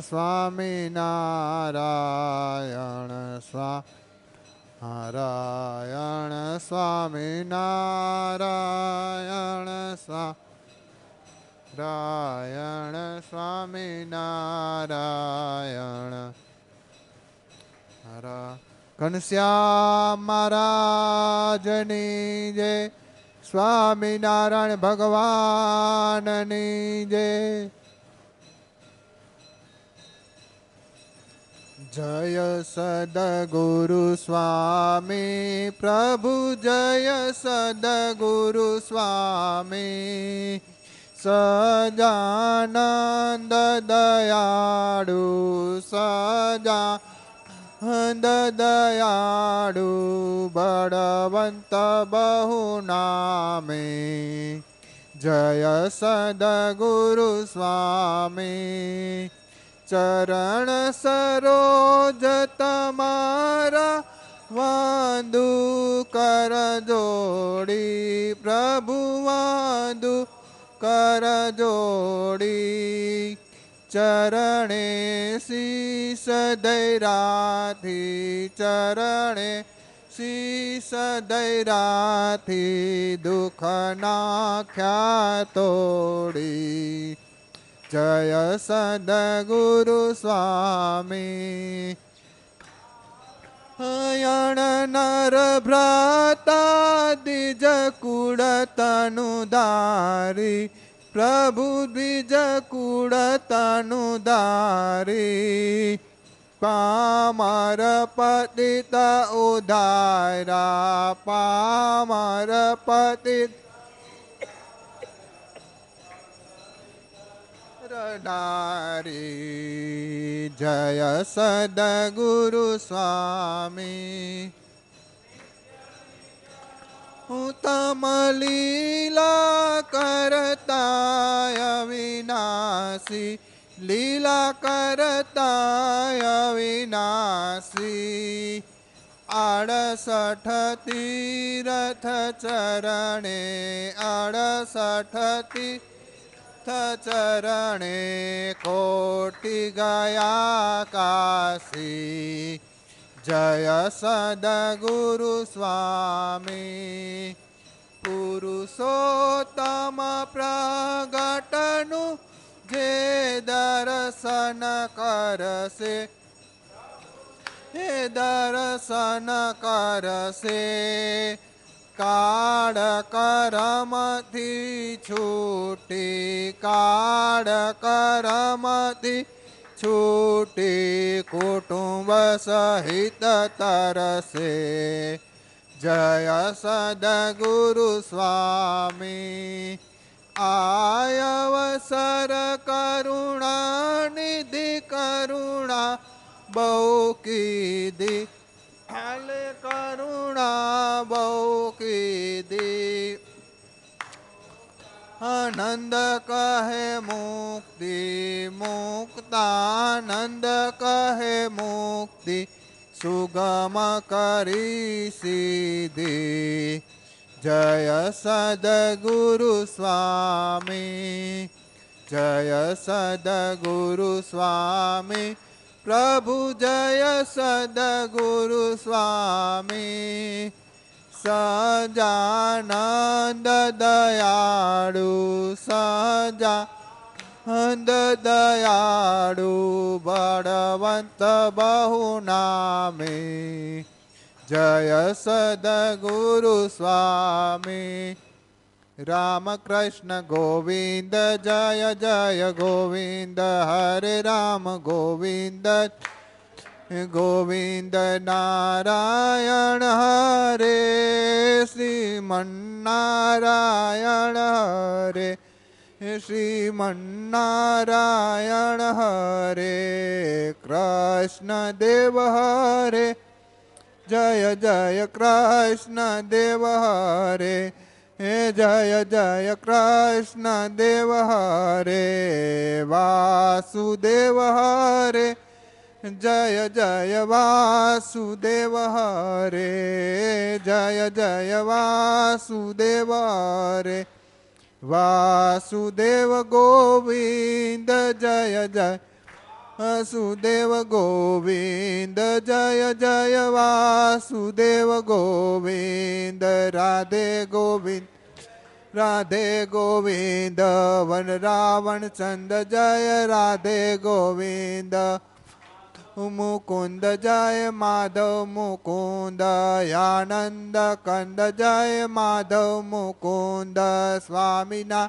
સ્વામી નારાયણ સ્વારાયણ સ્વામી નારાયણ સ્વારાયણ સ્વામી નારાયણ ઘનશ્યામ મહારાજની જય સ્વામિનારાયણ ભગવાનની જય. જય સદગુરુ સ્વામી પ્રભુ જય સદગુરુ સ્વામી સજાનંદ દયાળુ સજાનંદ દયાળુ બળવંત બહુ નામે જય સદગુરુ સ્વામી ચરણ સરોજ તમારા વાંદુ કર જોડી, પ્રભુ વાંદુ કર જોડી. ચરણે શીસ દૈરાથી, ચરણે શીસ દૈરાથી દુઃખ નાખ્યા તોડી જય સદગુરુ સ્વામી અયણ નર ભ્રાતા દ્વિજ કુળ તનુ ધારી પ્રભુ દ્વિજ કુળ તનુ ધારી પામર પતિત ઉધારા પામર પતિત નારી જય સદગુરુ સ્વામી હું તમ લીલા કરતાય વિનાશી લીલા કરતા વિનાશી આડસઠ તીરથ ચરણે આડસઠ તીર્થ ચરણે કોટી ગયા કાશી જય સદગુરુ સ્વામી પુરુષોત્તમ પ્રગટનું જે દર્શન કરશે હે દર્શન કરશે કાળ કરમથી છૂટી કાળ કરમથી છૂટી કુટુંબ સહિત તરસે. જય સદગુરુ સ્વામી આયવસર કરુણા, નિધિ કરુણા બહુ કીધી કરુણા બહુ કીધી. આનંદ કહે મુક્તિ, મુક્તાનંદ કહે મુક્તિ, સુગમ કરી સીધી. જય સદગુરુ સ્વામી, જય સદગુરુ સ્વામી પ્રભુ જય સદગુરુ સ્વામી. સજાનંદ દયાળુ સજા અંધ દયાળુ બળવંત બહુ નામે. જય સદગુરુ સ્વામી. रामकृष्ण गोविन्द जय जय गोविन्द हरे राम गोविन्द गोविन्द नारायण हरे श्रीमन्नारायण हरे श्रीमन्नारायण हरे कृष्णदेव हरे जय जय कृष्णदेव हरे હે જય જય કૃષ્ણ દેવ હરે, વાસુદેવ હરે, જય જય વાસુદેવ હરે, જય જય વાસુદેવ હરે, વાસુદેવ ગોવિંદ જય જય વાસુદેવ ગોવિંદ, જય જય વાસુદેવ ગોવિંદ, રાધે ગોવિંદ રાધે ગોવિંદ, વન રાવણ ચંદ, જય, રાધે ગોવિંદ, મુકુંદ, જય, માધવ મુકુંદ, આનંદ કંદ, જય, માધવ મુકુંદ સ્વામીના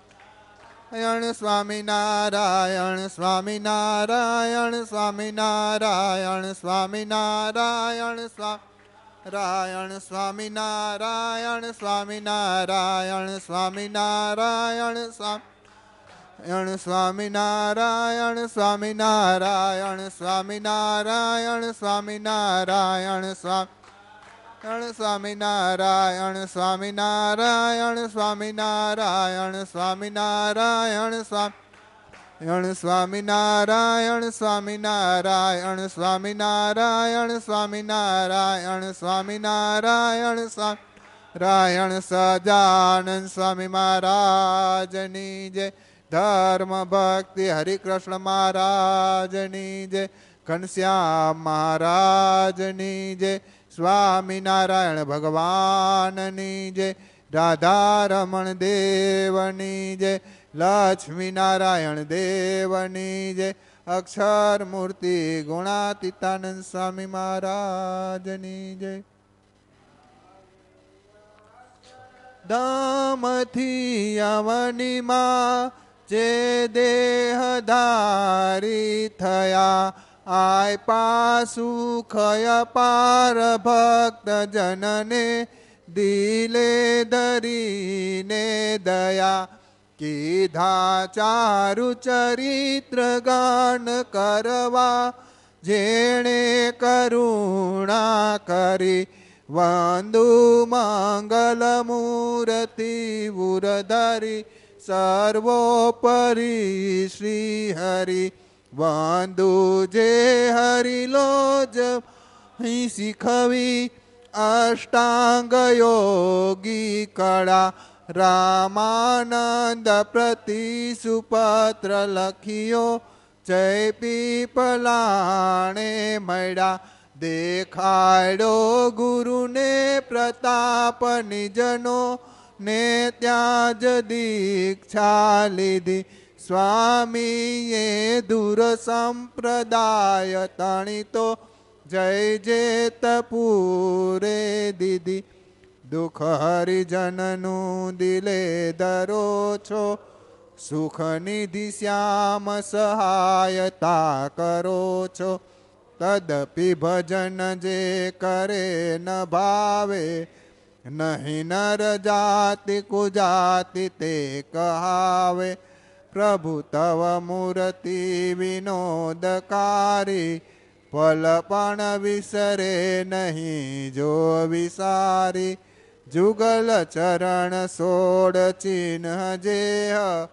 નારાયણ સ્વામી નારાયણ સ્વામી નારાયણ સ્વામી નારાયણ સ્વામી નારાયણ સ્વામી સ્વામી નારાયણ સ્વામી નારાયણ સ્વામી નારાયણ સ્વામી સ્વામી નારાયણ સ્વામી નારાયણ સ્વામી નારાયણ સ્વામી નારાયણ સ્વામી નારાયણ સ્વામી નારાયણ સ્વામી નારાયણ સ્વામી નારાયણ સ્વામી નારાયણ સ્વામી સ્વામી નારાયણ સ્વામી નારાયણ સ્વામી નારાયણ સ્વામી નારાયણ સ્વામી નારાયણ સ્વામી રાયણ સજાનંદ સ્વામી મહારાજની જય ધર્મ ભક્તિ હરિકૃષ્ણ મહારાજની જય ઘનશ્યામ મહારાજની જય સ્વામિનારાયણ ભગવાનની જય, રાધારમણ દેવની જય, લક્ષ્મીનારાયણ દેવની જય અક્ષર મૂર્તિ ગુણાતીતાનંદ સ્વામી મહારાજની જય. ધામથી અવનીમાં જે દેહધારી થયા આય પાસુ ખય પાર ભક્ત જનને દિલે ધરીને દયા. કીધા ચારુ ચરિત્ર ગાન કરવા, જેણે કરુણા કરી. વાંદુ મંગલ મૂર્તિ ઉરધરી સર્વોપરી શ્રી હરિ. વાંદો જે હરિલો જ શીખવી અષ્ટાંગ યોગી કળા રામાનંદ પ્રતિ સુપત્ર લખ્યો, જય પીપલાણે મળ્યા. દેખાડ્યો ગુરુને પ્રતાપ નિજનો, ને ત્યાં જ દીક્ષા લીધી. સ્વામીએ દૂર સંપ્રદાય તણિતો, જય જેતપુરે દીદી, દુઃખ હરિજનનું દિલે દરો છો, સુખ નિધિ શ્યામ સહાયતા કરો છો, તદપી ભજન જે કરે ન ભાવે, નહીં નર જાતિ કુજાતિ તે કહાવે. પ્રભુ તવ મૂર્તિ વિનોદકારી, ફલ પણ વિસરે નહીં જો વિસારી. જુગલ ચરણ સોડ ચિહ્ન જેહ,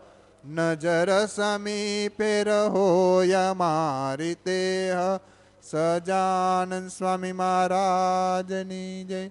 નજર સમીપે રહોય મારી તેહ. સજાનંદ સ્વામી મહારાજની જય.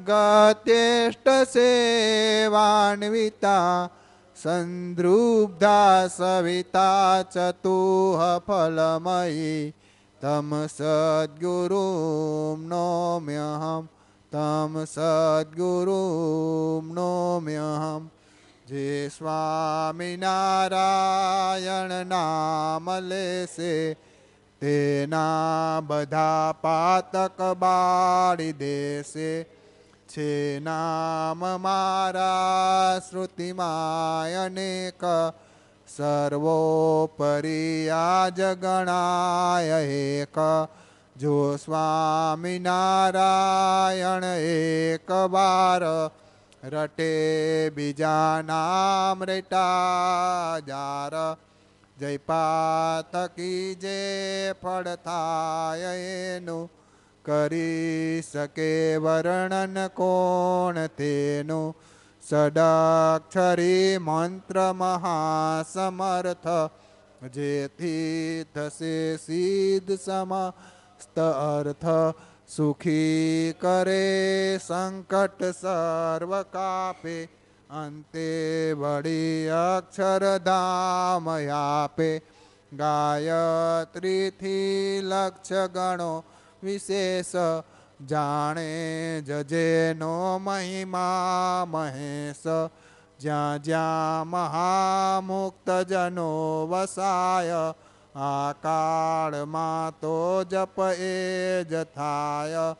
ગત્યેષ્ટ સેવાન્વિતા સંદ્રુબ્ધા સવિતા ચતુહ ફલમયી તમ સદ્ગુરુમ નોમ્યહમ તમ સદ્ગુરુમ નોમ્યહમ જે સ્વામિનારાયણ નામ લેશે તેના બધા પાતક બાળી દેશે છે નામ મારા શ્રુતિમાય અનેક સર્વોપરી આ જગણાય એક. જો સ્વામિનારાયણ એક વાર રટે બીજા નામ રેટા જાર. જય પાતકી જે ફળ થાય એનું કરી શકે, વર્ણન કોણ તેનું? સદાક્ષરી મંત્ર મહાસમર્થ, જેથી થશે સિદ્ધ સમસ્ત અર્થ. સુખી કરે, સંકટ સર્વ કાપે, અંતે વળી અક્ષરધામ આપે ગાયત્રીથી લક્ષ ગણો વિશેષ જાણે જજેનો મહિમા મહેશ. જ્યાં જ્યાં મહામુક્તજનો વસાય આ કાળમાં તો જપ એ જ થાય.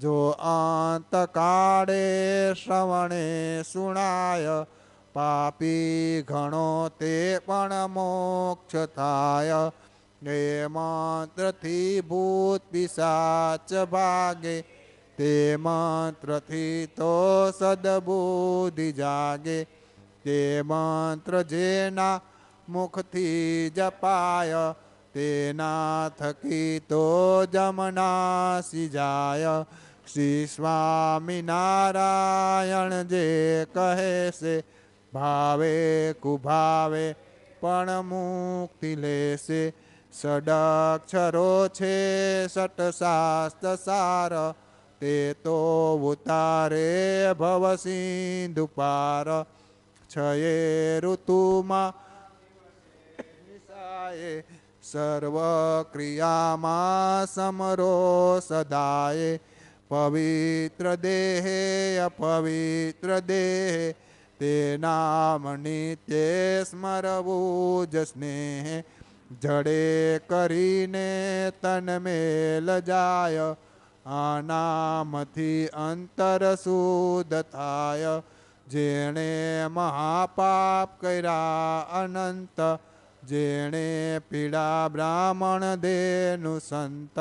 જો અંતકાળે શ્રવણે સુણાય, પાપી ઘણો તે પણ મોક્ષ થાય. એ મંત્રથી ભૂત પિશાચ ભાગે તે મંત્રથી તો સદબુદ્ધિ જાગે તે મંત્ર જેના મુખથી જપાય તેના થકી તો જમનાસી જાય શ્રી સ્વામિનારાયણ જે કહે છે ભાવે પણ મુક્તિ લેશે સડક્ષરો છે, સટ શાસ્ત્ર સાર, તે તો ઉતારે ભવ સિંધુ પાર. છયે ઋતુમાં સર્વ ક્રિયામાં સમરો સદાય પવિત્ર દેહે, અપવિત્ર દેહે તે નામ નિત્ય સ્મરવું જ સ્નેહ. જડે કરીને તન મેલ જાય, આનામથી અંતર શુદ્ધ થાય. જેણે મહાપાપ કર્યા અનંત, જેણે પીડા બ્રાહ્મણ દેનું સંત,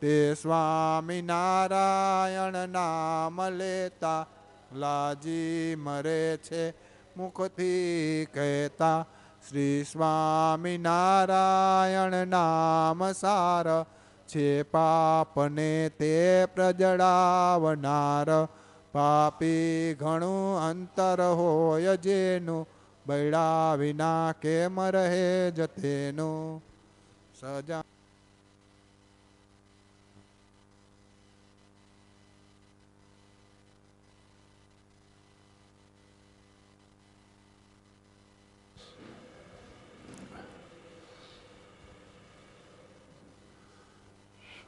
તે સ્વામિનારાયણ નામ લેતા, લાજી મરે છે, મુખથી કહેતા શ્રી સ્વામિનારાયણ નામ સાર છે પાપને તે પ્રજડાવનાર પાપી ઘણું અંતર હોય જેનું, બૈડા વિના કેમ રહે જતેનું સજા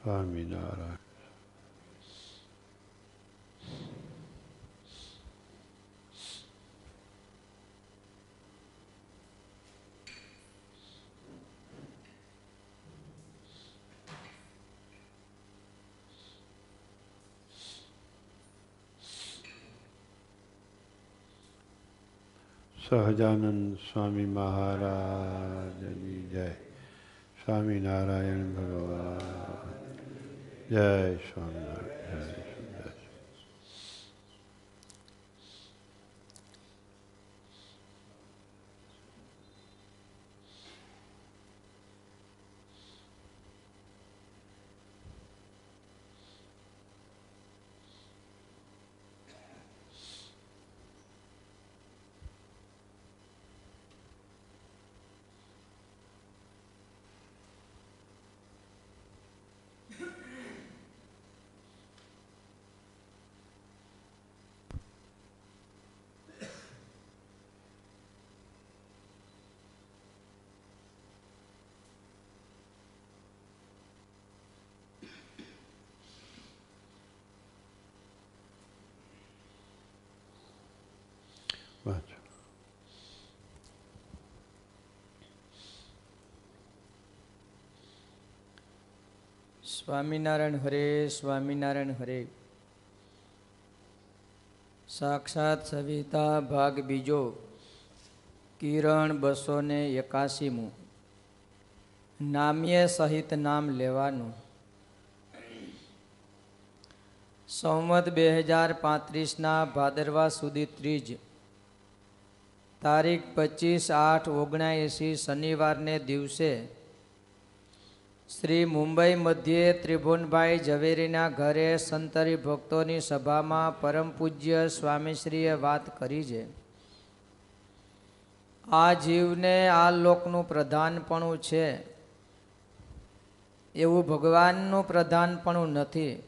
સ્વામિનારાયણ સહજાનંદ સ્વામી મહારાજની જય સ્વામિનારાયણ ભગવાન જય સ્વામિનારાયણ Bate. સ્વામિનારાયણ હરે સ્વામિનારાયણ હરે. સાક્ષાત સવિતા ભાગ બીજો. કિરણ બસો ને એકાસીમું નામ્ય સહિત નામ લેવાનું. સંવત બે હજાર પાંત્રીસના ભાદરવા સુધી ત્રીજ. તારીખ પચીસ આઠ ઓગણએંસી શનિવારને દિવસે શ્રી મુંબઈ મધ્યે ત્રિભુવનભાઈ ઝવેરીના ઘરે સંતરી ભક્તોની સભામાં પરમ પૂજ્ય સ્વામીશ્રીએ વાત કરી છે. આ જીવને આ લોકનું પ્રધાનપણું છે. એવું ભગવાનનું પ્રધાનપણું નથી.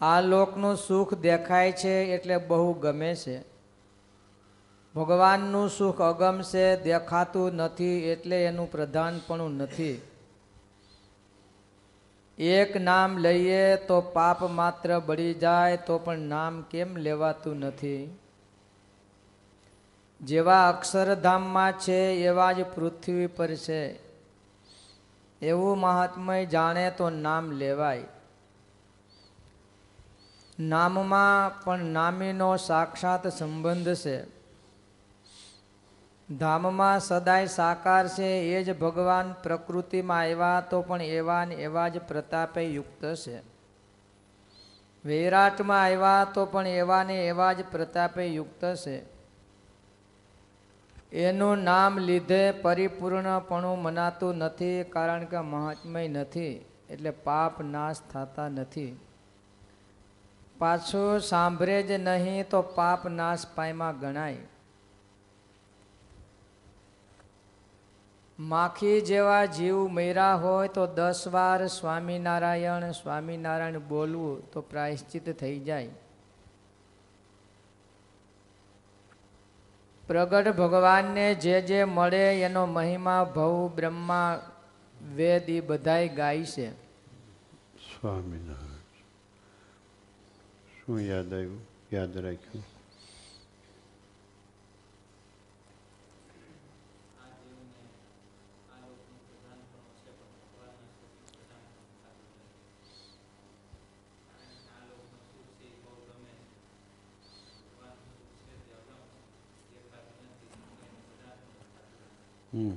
આ લોકનું સુખ દેખાય છે એટલે બહુ ગમે છે. ભગવાનનું સુખ અગમ છે, દેખાતું નથી એટલે એનું પ્રધાનપણું નથી. એક નામ લઈએ તો પાપ માત્ર બળી જાય, તો પણ નામ કેમ લેવાતું નથી? જેવા અક્ષરધામમાં છે, એવા જ પૃથ્વી પર છે. એવું મહાત્મય જાણે તો નામ લેવાય. નામમાં પણ નામીનો સાક્ષાત સંબંધ છે. ધામમાં સદાય સાકાર છે, એ જ ભગવાન પ્રકૃતિમાં આવ્યા તો પણ એવા ને એવા જ પ્રતાપે યુક્ત છે. વૈરાટમાં આવ્યા તો પણ એવા ને એવા જ પ્રતાપે યુક્ત છે. એનું નામ લીધે પરિપૂર્ણપણું મનાતું નથી, કારણ કે મહાત્મય નથી, એટલે પાપ નાશ થતા નથી. પાછું સાંભળે જ નહીં તો પાપ નાશ પાયમાં ગણાય. માખી જેવા જીવ મર્યા હોય તો દસ વાર સ્વામિનારાયણ સ્વામિનારાયણ બોલવું તો પ્રાયશ્ચિત થઈ જાય. પ્રગટ ભગવાનને જે જે મળે એનો મહિમા, ભવ, બ્રહ્મા, વેદ એ બધાય ગાય છે. સ્વામિનારાયણ. શું યાદ આવ્યું? યાદ રાખ્યું? હમ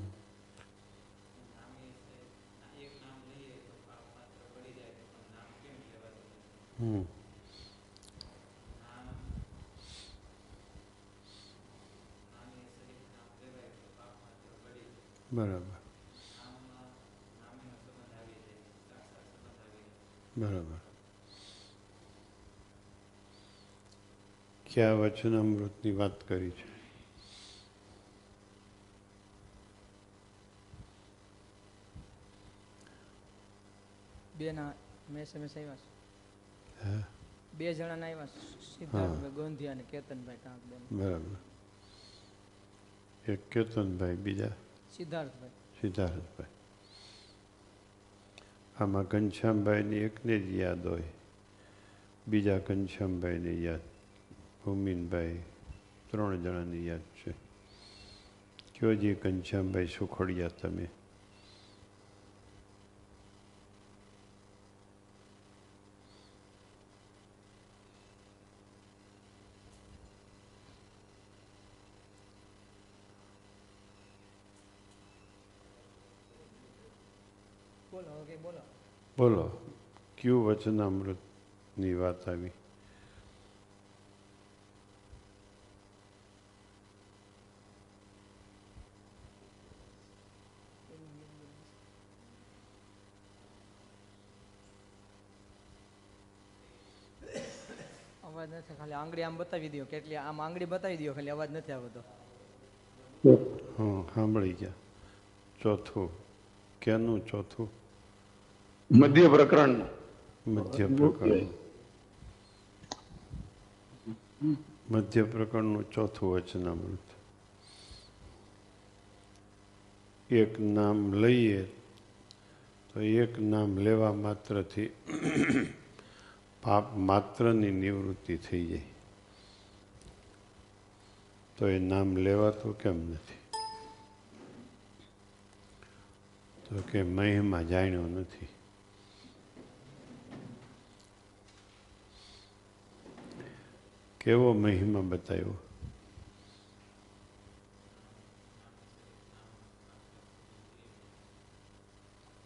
બરાબર. બરાબર. ક્યાં વચનામૃતની વાત કરી છે? બે ના મેં સમય આવ્યા છે. બે બે જણાના આવ્યા છે. સિદ્ધાર્થભાઈ ગોંધિયા અને કેતનભાઈ ટાંક બેન બરાબર. એક કેતનભાઈ બીજા? સિદ્ધાર્થભાઈ. સિદ્ધાર્થભાઈ. આમાં ઘનશ્યામભાઈની એકને જ યાદ હોય. બીજા ઘનશ્યામભાઈને યાદ. ભૂમિનભાઈ ત્રણ જણાની યાદ છે. કયો જે ઘનશ્યામભાઈ સુખોડિયા તમે? બોલો કયું વચનામૃતની વાત આવી? અવાજ નથી ખાલી આંગળી આમ બતાવી દો કેટલી આમ આંગળી બતાવી દો ખાલી અવાજ નથી આવતો. હા સાંભળી ગયા. ચોથું. કેનું ચોથું? મધ્ય પ્રકરણ મધ્ય પ્રકરણનું મધ્ય પ્રકરણનું ચોથું વચનામૃત. એક નામ લઈએ તો એક નામ લેવા માત્રથી પાપ માત્રની નિવૃત્તિ થઈ જાય. તો એ નામ લેવાતું કેમ નથી? તો કે મહિમા જાણ્યો નથી. કેવો મહિમા બતાવ્યો?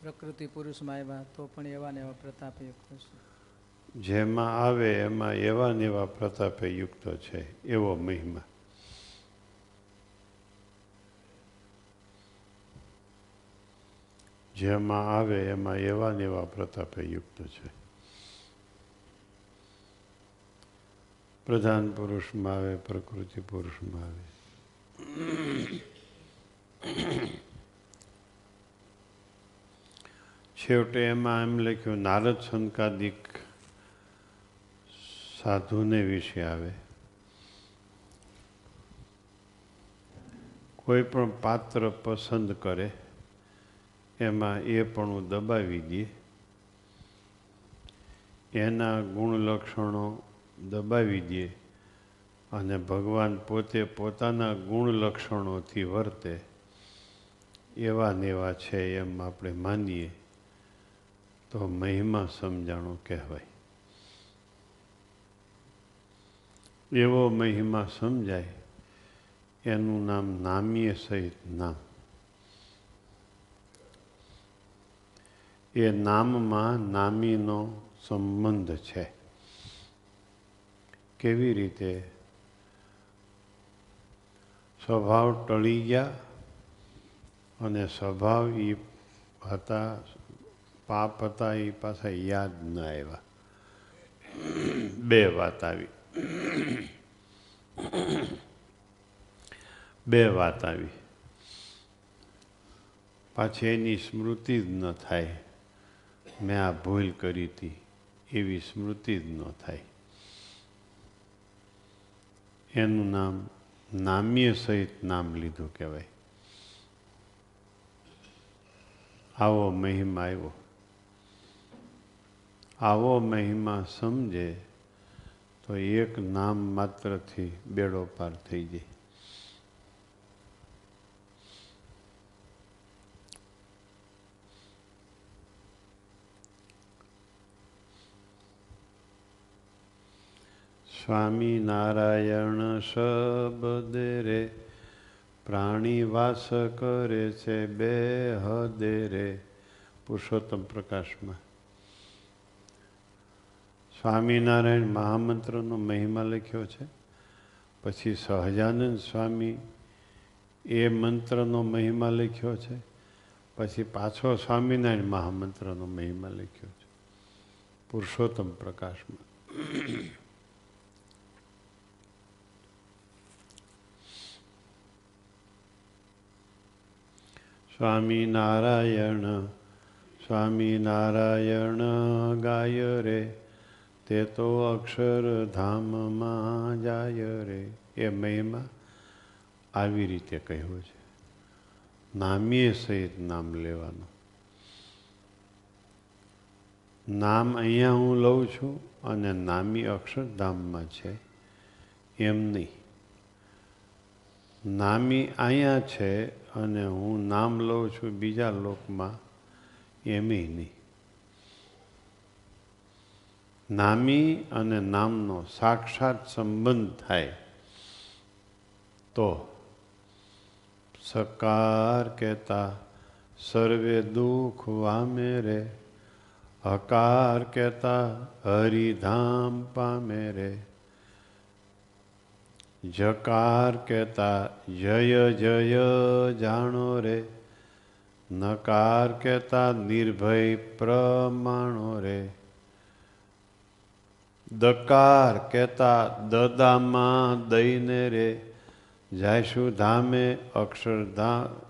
પ્રકૃતિ પુરુષમાં આવ્યા તો પણ એવા ને એવા પ્રતાપે યુક્ત છે. જેમાં આવે એમાં એવા ને એવા પ્રતાપે યુક્ત છે. એવો મહિમા. જેમાં આવે એમાં એવા ને એવા પ્રતાપે યુક્ત છે. પ્રધાન પુરુષમાં આવે, પ્રકૃતિ પુરુષમાં આવે. છેવટે એમાં એમ લખ્યું, નારદ સંકાદિક સાધુને વિશે આવે. કોઈ પણ પાત્ર પસંદ કરે, એમાં એ પણ દબાવી દે એના ગુણ લક્ષણો દબાવી દે અને ભગવાન પોતે પોતાના ગુણ લક્ષણોથી વર્તે, એવા નેવા છે એમ આપણે માનીએ. તો મહિમા સમજાણો કહેવાય. એવો મહિમા સમજાય, એનું નામ નામીય સહિત નામ. એ નામમાં નામીનો સંબંધ છે. કેવી રીતે? સ્વભાવ ટળી ગયા અને સ્વભાવ એ હતા, પાપ હતા એ પાછા યાદ ન આવ્યા. બે વાત આવી. બે વાત આવી. પાછી એની સ્મૃતિ જ ન થાય. મેં આ ભૂલ કરી હતી. એવી સ્મૃતિ જ ન થાય. એનું નામ નામ્ય સહિત નામ લીધું કહેવાય. આવો મહિમા આવ્યો. આવો મહિમા સમજે તો એક નામ માત્રથી બેડો પાર થઈ જાય. સ્વામી નારાયણ શબ્દે રે પ્રાણી વાસ કરે છે બે હદે રે પુરુષોત્તમ પ્રકાશમાં. સ્વામિનારાયણ મહામંત્રનો મહિમા લખ્યો છે. પછી સહજાનંદ સ્વામી એ મંત્રનો મહિમા લખ્યો છે. પછી પાછો સ્વામિનારાયણ મહામંત્રનો મહિમા લખ્યો છે. પુરુષોત્તમ પ્રકાશમાં. સ્વામિનારાયણ સ્વામિનારાયણ ગાય રે, તે તો અક્ષરધામમાં જાય રે. એ મહિમા આવી રીતે કહ્યું છે. નામીએ સહિત નામ લેવાનું. નામ અહીંયા હું લઉં છું અને નામી અક્ષરધામમાં છે. એમ નહીં. નામી અહીંયા છે અને હું નામ લઉં છું બીજા લોકમાં, એમી નહીં. નામી અને નામનો સાક્ષાત સંબંધ થાય તો સકાર કહેતા, સર્વે દુઃખ વામે રે. હકાર કહેતા, હરિધામ પામે રે. જકાર કહેતા જય જય, જાણો રે. નકાર કહેતા નિર્ભય પ્રમાણો રે. દકાર કહેતા દદામાં દઈને રે. જાયશુ ધામે અક્ષરધામ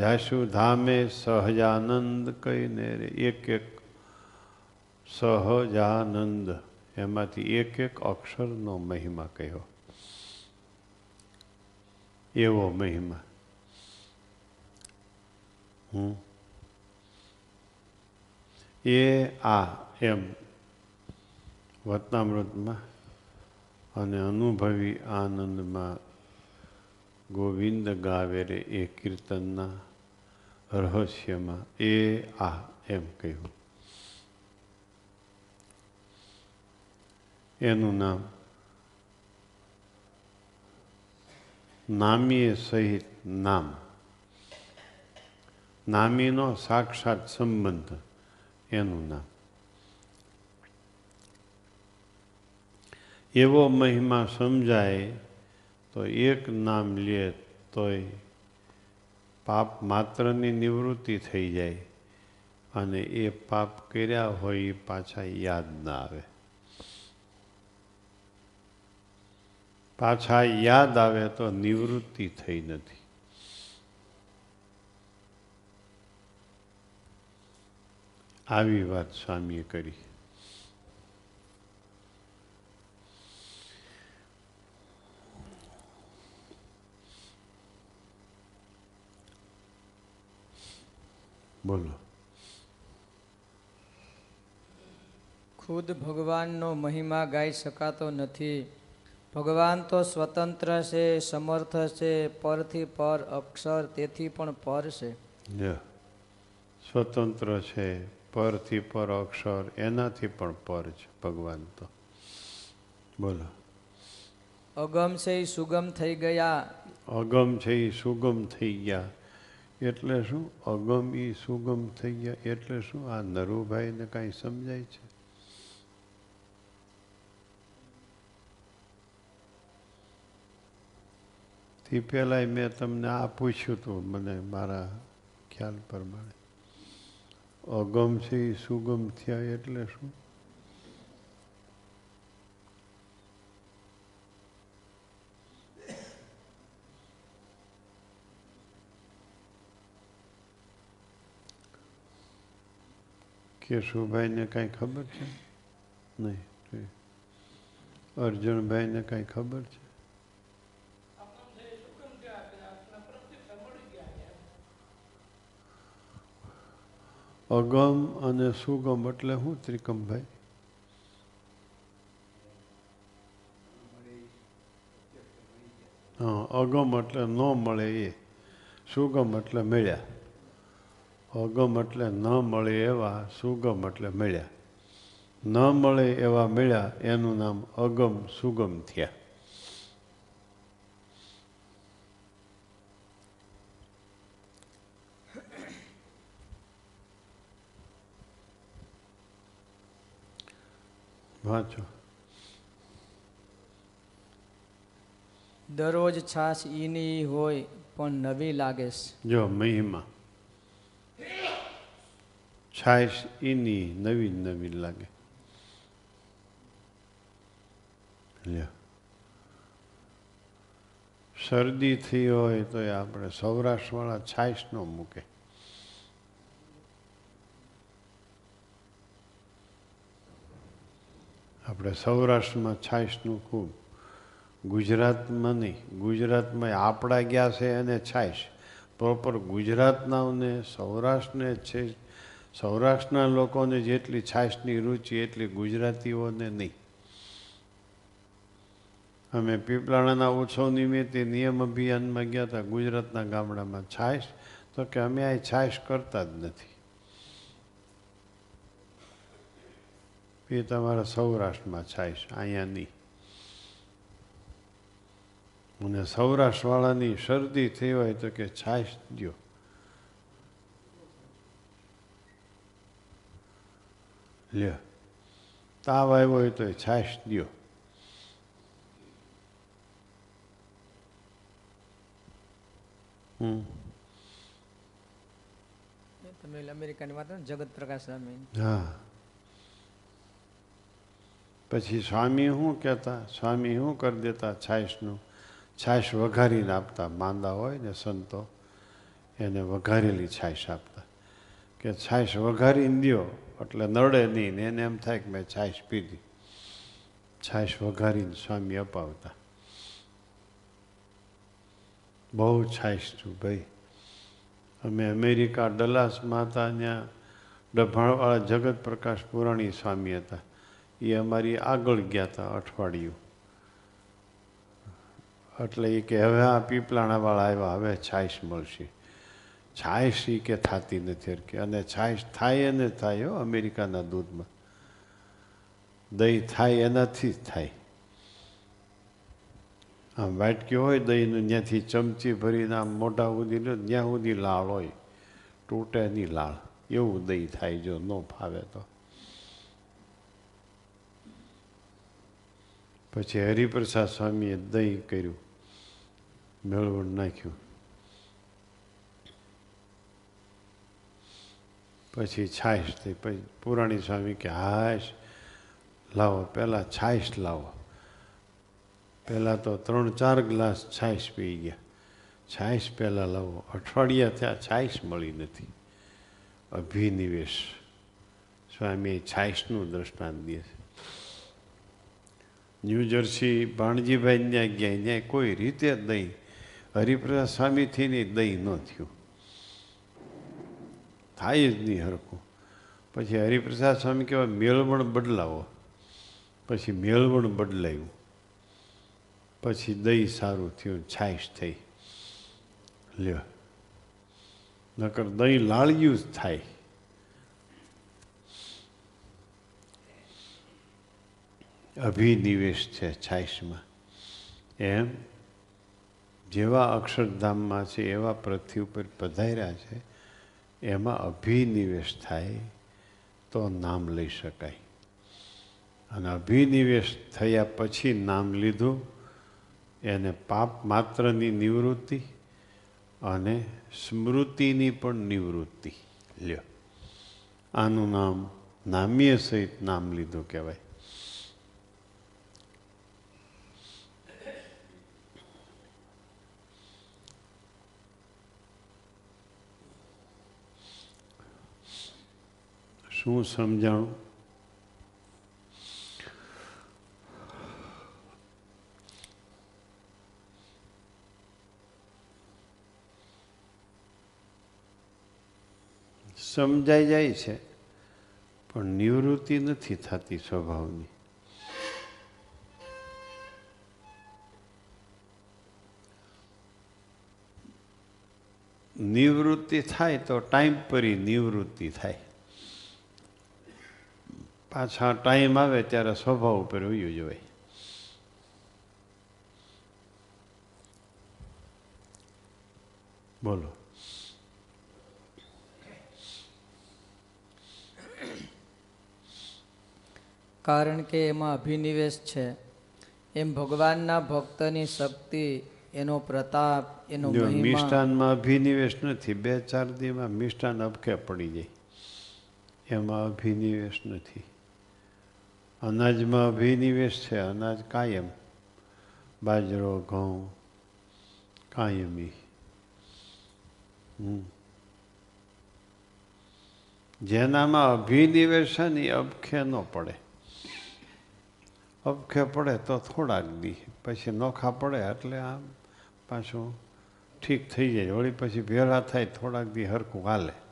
જાયશુ ધામે સહજાનંદ કહીને રે. એક એક સહજાનંદ. એમાંથી એક એક અક્ષરનો મહિમા કહ્યો. એવો મહિમા. હમ? એ આ એમ વતનામૃતમાં અને અનુભવી આનંદમાં ગોવિંદ ગાવે રે એ કીર્તનના રહસ્યમાં એ આ એમ કહ્યું. એનું નામ નામીએ સહિત નામ. નામીનો સાક્ષાત સંબંધ એનું નામ. એવો મહિમા સમજાય તો એક નામ લે તોય પાપ માત્રની નિવૃત્તિ થઈ જાય અને એ પાપ કર્યા હોય પાછા યાદ ના આવે. પાછા યાદ આવે તો નિવૃત્તિ થઈ નથી. આવી વાત સ્વામીએ કરી. બોલો. ખુદ ભગવાનનો મહિમા ગાઈ શકાતો નથી. ભગવાન તો સ્વતંત્ર છે સમર્થ છે પરથી પર અક્ષર તેથી પણ પર છે. સ્વતંત્ર છે પરથી પર અક્ષર એનાથી પણ પર છે ભગવાન તો. બોલો. અગમ છે એ સુગમ થઈ ગયા. અગમ છે એ સુગમ થઈ ગયા. એટલે શું? અગમ એ સુગમ થઈ ગયા. એટલે શું? આ નરુભાઈને કાંઈ સમજાય છે? તે પહેલાંય મેં તમને આ પૂછ્યું હતું, મને મારા ખ્યાલ પ્રમાણે. અગમ છે એ સુગમ થયા એટલે શું? કેશુભાઈને કાંઈ ખબર છે? નહીં અર્જુનભાઈને કાંઈ ખબર છે? અગમ અને સુગમ એટલે શું ત્રિકમભાઈ. હા, અગમ એટલે ન મળે એ. સુગમ એટલે મળ્યા. અગમ એટલે ન મળે એવા, સુગમ એટલે મળ્યા. ન મળે એવા મળ્યા, એનું નામ અગમ સુગમ થયા. વાંચો. દરરોજ છાશ ઈની હોય પણ નવી લાગે છે. જો મહિમા. છાશ ઈની નવી નવી લાગે. લ્યો. શરદી થઈ હોય તો આપણે સૌરાષ્ટ્રવાળા છાશ ન મૂકે. આપણે સૌરાષ્ટ્રમાં છાશનું ખૂબ. ગુજરાતમાં નહીં, ગુજરાતમાં આપણા ગયા છે અને છાશ પ્રોપર ગુજરાતનાઓને, સૌરાષ્ટ્રને છે, સૌરાષ્ટ્રના લોકોને જેટલી છાશની રુચિ, એટલી ગુજરાતીઓને નહીં. અમે પીપળાણાના ઉત્સવ નિમિત્તે નિયમ અભિયાનમાં ગયા હતા ગુજરાતના ગામડામાં છાશ તો કે અમે આ છાશ કરતા જ નથી. એ તમારા સૌરાષ્ટ્રમાં છાઈશ અહીંયા નહીં. અને સૌરાષ્ટ્રવાળાની શરદી થઈ હોય તો કે છાશ દ્યો. લ્યો તાવ આવ્યો હોય તો છાશ દ્યો. હમ. તમે અમેરિકાની વાત ને જગત પ્રકાશ સ્વામી હા. પછી સ્વામી શું કહેતા? સ્વામી શું કરી દેતા છાશનું છાશ વઘારીને આપતા. માંદા હોય ને સંતો, એને વઘારેલી છાશ આપતા. કે છાશ વઘારીને દ્યો, એટલે નડે નહીં ને એને એમ થાય કે મેં છાશ પીધી. છાશ વઘારીને સ્વામી અપાવતા. બહુ છાશ છું ભાઈ. અમે અમેરિકા ડલાસમાં હતા ત્યાં ડભાણવાળા જગત પ્રકાશ પુરાણી સ્વામી હતા. એ અમારી આગળ ગયા હતા અઠવાડિયું. એટલે એ કે હવે આ પીપલાણાવાળા આવ્યા, હવે છાશ મળશે. છાશ એ કે થતી નથી કે અને છાશ થાય એને થાય હો અમેરિકાના દૂધમાં. દહીં થાય એનાથી જ થાય. આમ વાટકી હોય દહીંનું, ત્યાંથી ચમચી ભરીને આમ મોઢા સુધી લો ત્યાં સુધી લાળ હોય. તૂટે નહીં લાળ. એવું દહીં થાય જો ન ફાવે તો. પછી હરિપ્રસાદ સ્વામીએ દહીં કર્યું, મેળવણ નાખ્યું. પછી છાશ થઈ, પછી પુરાણી સ્વામી કે, હાશ, લાવો, પહેલાં છાશ લાવો. પહેલાં તો ત્રણ ચાર ગ્લાસ છાશ પી ગયા. છાશ પહેલાં લાવો. અઠવાડિયા થયા છાશ મળી નથી. અભિનિવેશ. સ્વામીએ છાશનું દ્રષ્ટાંત દે છે ન્યૂ જર્સી ભાણજીભાઈ ત્યાં ગયા ત્યાં કોઈ રીતે દહીં હરિપ્રસાદ સ્વામીથી નહીં દહીં ન થયું. થાય જ નહીં હરખું. પછી હરિપ્રસાદ સ્વામી કહેવાય મેળવણ બદલાવો. પછી મેળવણ બદલાયું. પછી દહીં સારું થયું, છાશ થઈ. લ્યો. નકર દહીં લાળિયું જ થાય. અભિનિવેશ છે છાઈસમાં એમ જેવા અક્ષરધામમાં છે, એવા પૃથ્વી ઉપર પધાર્યા છે, એમાં અભિનિવેશ થાય તો નામ લઈ શકાય. અને અભિનિવેશ થયા પછી નામ લીધું, એને પાપ માત્રની નિવૃત્તિ અને સ્મૃતિની પણ નિવૃત્તિ. લ્યો. આનું નામ નામીય સહિત નામ લીધું કહેવાય. શું સમજાણું? સમજાઈ જાય છે, પણ નિવૃત્તિ નથી થતી સ્વભાવની. નિવૃત્તિ થાય તો ટાઈમ પરી નિવૃત્તિ થાય. પાછા ટાઈમ આવે ત્યારે સ્વભાવ ઉપર વયું જોઈએ બોલો. કારણ કે એમાં અભિનિવેશ છે. એમ ભગવાનના ભક્તની શક્તિ એનો પ્રતાપ એનો મિષ્ટાનમાં અભિનિવેશ નથી બે ચાર દીમાં મિષ્ટાન અબકે પડી જાય. એમાં અભિનિવેશ નથી. અનાજમાં અભિનિવેશ છે, અનાજ કાયમ. બાજરો, ઘઉં, કાયમી. જેનામાં અભિનિવેશ છે ને એ અબખે ન પડે. અબખે પડે તો થોડાક દી, પછી નોખા પડે એટલે આમ પાછું ઠીક થઈ જાય. વળી પછી ભેળા થાય, થોડાક દી હરખું હાલે.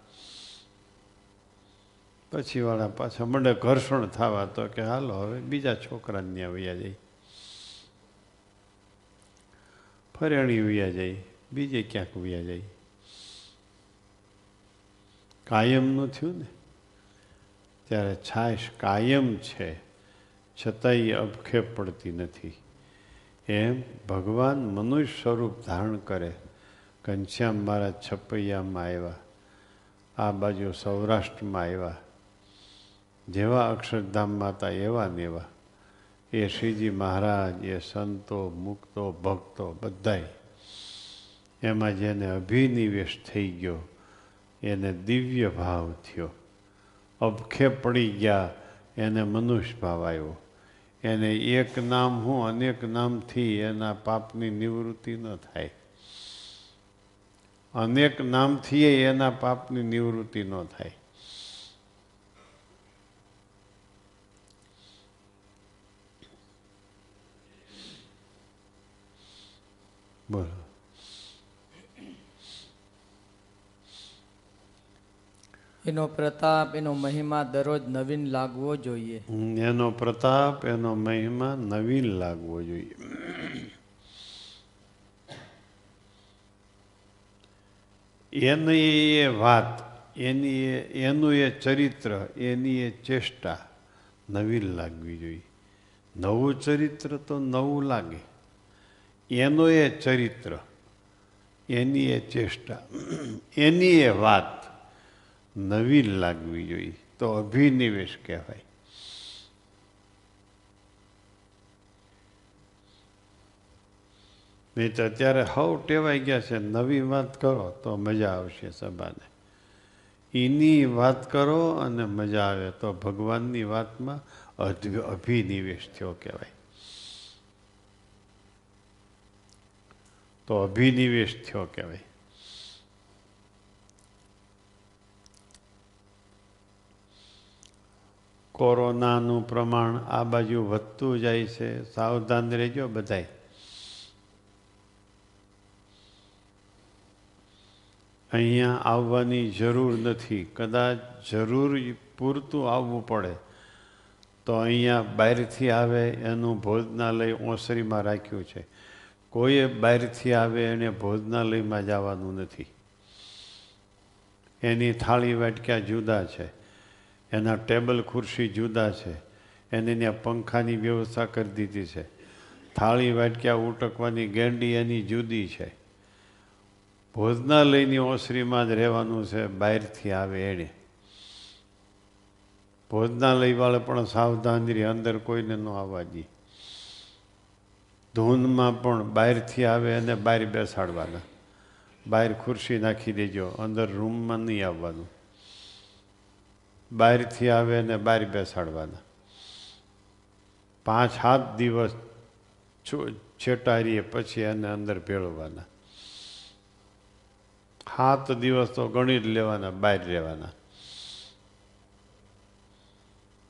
પછી વાળા પાછા મને ઘર્ષણ થવા તો કે હાલો, હવે બીજા છોકરાને ત્યાં વયા જાય. ફરેણી વયા જઈ બીજે ક્યાંક વ્યા જાય. કાયમનું થયું ને? ત્યારે છાશ કાયમ છે, છતાંય અબખે પડતી નથી. એમ ભગવાન મનુષ્ય સ્વરૂપ ધારણ કરે, ઘનશ્યામ મહારાજ છપૈયામાં આવ્યા, આ બાજુ સૌરાષ્ટ્રમાં આવ્યા. જેવા અક્ષરધામ માતા, એવા ને એવા. એ શ્રીજી મહારાજ, એ સંતો, મુક્તો, ભક્તો, બધાય. એમાં જેને અભિનિવેશ થઈ ગયો, એને દિવ્ય ભાવ થયો. અબખે પડી ગયા, એને મનુષ્ય ભાવ આવ્યો. એને એક નામ હું, અનેક નામથી એના પાપની નિવૃત્તિ ન થાય. અનેક નામથી એના પાપની નિવૃત્તિ ન થાય. બોલો એનો પ્રતાપ એનો મહિમા દરરોજ નવીન લાગવો જોઈએ. એનો પ્રતાપ એનો મહિમા નવીન લાગવો જોઈએ. એની એ વાત એની એ એનું એ ચરિત્ર એની એ ચેષ્ટા નવીન લાગવી જોઈએ. નવું ચરિત્ર તો નવું લાગે. એનો એ ચરિત્ર, એની એ ચેષ્ટા, એની એ વાત નવી લાગવી જોઈએ, તો અભિનિવેશ કહેવાય. નહીં તો અત્યારે હવ ટેવાઈ ગયા છે, નવી વાત કરો તો મજા આવશે સભાને. એની વાત કરો અને મજા આવે તો ભગવાનની વાતમાં અભિનિવેશ થયો કહેવાય. તો અભિનિવેશ થયો કહેવાય. કોરોનાનું પ્રમાણ આ બાજુ વધતું જાય છે, સાવધાન રહેજો બધાય. અહીંયા આવવાની જરૂર નથી. કદાચ જરૂર પૂરતું આવવું પડે. તો અહીંયા બહારથી આવે એનું ભોજનાલય ઓસરીમાં રાખ્યું છે. કોઈએ બહારથી આવે એને ભોજનાલયમાં જવાનું નથી. એની થાળી વાટક્યા જુદા છે, એના ટેબલ ખુરશી જુદા છે, એને ત્યાં પંખાની વ્યવસ્થા કરી દીધી છે. થાળી વાટક્યા ઉટકવાની ગેંડી એની જુદી છે. ભોજનાલયની ઓસરીમાં જ રહેવાનું છે, બહારથી આવે એણે. ભોજનાલયવાળા પણ સાવધાની અંદર કોઈને ન આવવા દે. ધૂનમાં પણ બહારથી આવે અને બહાર બેસાડવાના. બહાર ખુરશી નાખી દેજો, અંદર રૂમમાં નહીં આવવાનું. બહારથી આવે અને બહાર બેસાડવાના. પાંચ સાત દિવસ છેટારીએ પછી એને અંદર ભેળવવાના. સાત દિવસ તો ગણી જ લેવાના, બહાર રહેવાના.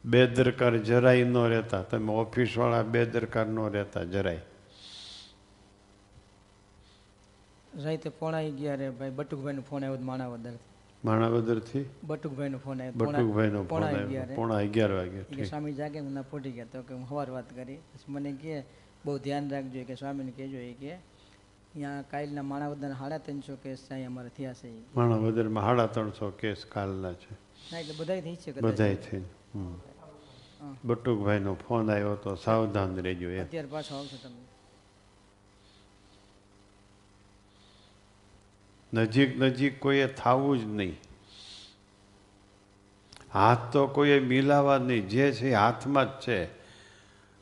બેદરકાર જરાય ન રહેતા. તમે ઓફિસવાળા બેદરકાર ન રહેતા, જરાય. રાતે પોણાઈ ગયા રે ભાઈ બટુકભાઈનો ફોન આવ્યો માણાવદરથી. માણાવદરથી? બટુકભાઈનો ફોન આવ્યો બટુકભાઈનો ફોન આવ્યો. પોણા અગિયાર વાગે કે સ્વામી જાગે હું ના ફૂટી ગયા તો કે હું હવાર વાત કરી. પછી મને કહે બહુ ધ્યાન રાખજો કે સ્વામીને કહેજો એ કે અહીંયા કાલના માણાવદર સાડા ત્રણસો કેસ ત્યાં અમારે થયા છે. માણાવદરમાં સાડા ત્રણસો કેસ કાલના છે. ના એટલે બધા થઈ છે કદાચ. થઈ. બટુકભાઈનો ફોન આવ્યો તો સાવધાન રહેજો અત્યારે પાછો આવશે તમે. નજીક નજીક કોઈએ થવું જ નહીં. હાથ તો કોઈએ મિલાવા નહીં. જે છે હાથમાં જ છે.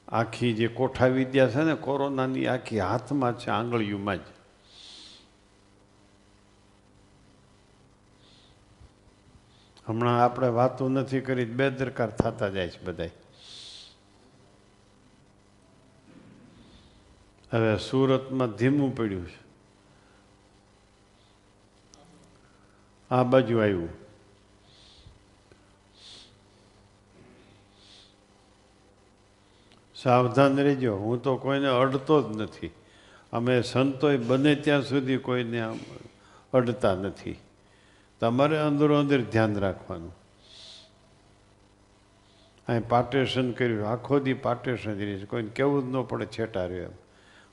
આખી જે કોઠા વિદ્યા છે ને કોરોનાની આખી હાથમાં છે, આંગળીઓમાં જ. હમણાં આપણે વાતો નથી કરી, બેદરકાર થતા જાય છે બધાય. હવે સુરતમાં ધીમું પડ્યું છે. આ બાજુ આવ્યું સાવધાન રહેજો. હું તો કોઈને અડતો જ નથી. અમે સંતોય બને ત્યાં સુધી કોઈને અડતા નથી. તમારે અંદરો અંદર ધ્યાન રાખવાનું. અહીં પાર્ટેશન કર્યું. આખો દી પાર્ટેશન રહી છે. કોઈને કેવું જ ન પડે છેટા રહ્યો એમ.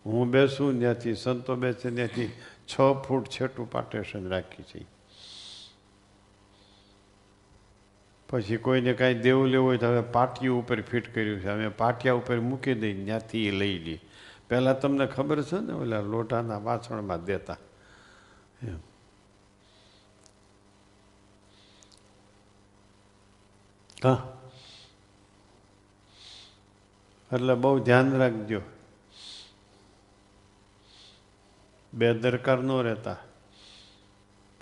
હું બેસું ત્યાંથી સંતો બેસે ત્યાંથી છ ફૂટ છેટું પાર્ટેશન રાખી છે. પછી કોઈને કાંઈ દેવું લેવું હોય તો હવે પાટિયું ઉપર ફિટ કર્યું છે. અમે પાટિયા ઉપર મૂકી દઈ, ત્યાંથી એ લઈ લઈએ પહેલાં તમને ખબર છે ને, ઓલા લોટાના વાસણમાં દેતા. હા. એટલે બહુ ધ્યાન રાખજો. બેદરકાર ન રહેતા.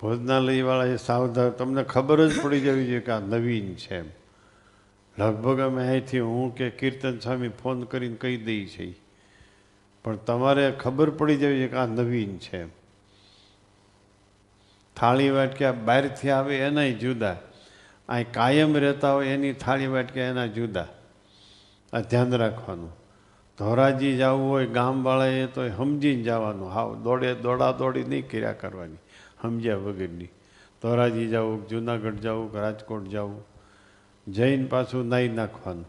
ભોજનાલયવાળા એ સાવધાન, તમને ખબર જ પડી જવી જોઈએ કે આ નવીન છે એમ. લગભગ અમે અહીંથી હું કે કીર્તન સ્વામી ફોન કરીને કહી દઈ છે પણ તમારે ખબર પડી જવી જોઈએ કે આ નવીન છે એમ. થાળી વાટક્યા બહારથી આવે એનાય જુદા. અહીં કાયમ રહેતા હોય એની થાળી વાટક્યા એના જુદા. આ ધ્યાન રાખવાનું. ધોરાજી જવું હોય ગામવાળાએ તો સમજીને જવાનું. હાવ દોડે, દોડા દોડી નહીં કર્યા કરવાની. સમજ્યા વગરની. ધોરાજી જવું જુનાગઢ જવું રાજકોટ જવું જઈને પાછું નાહી નાખવાનું.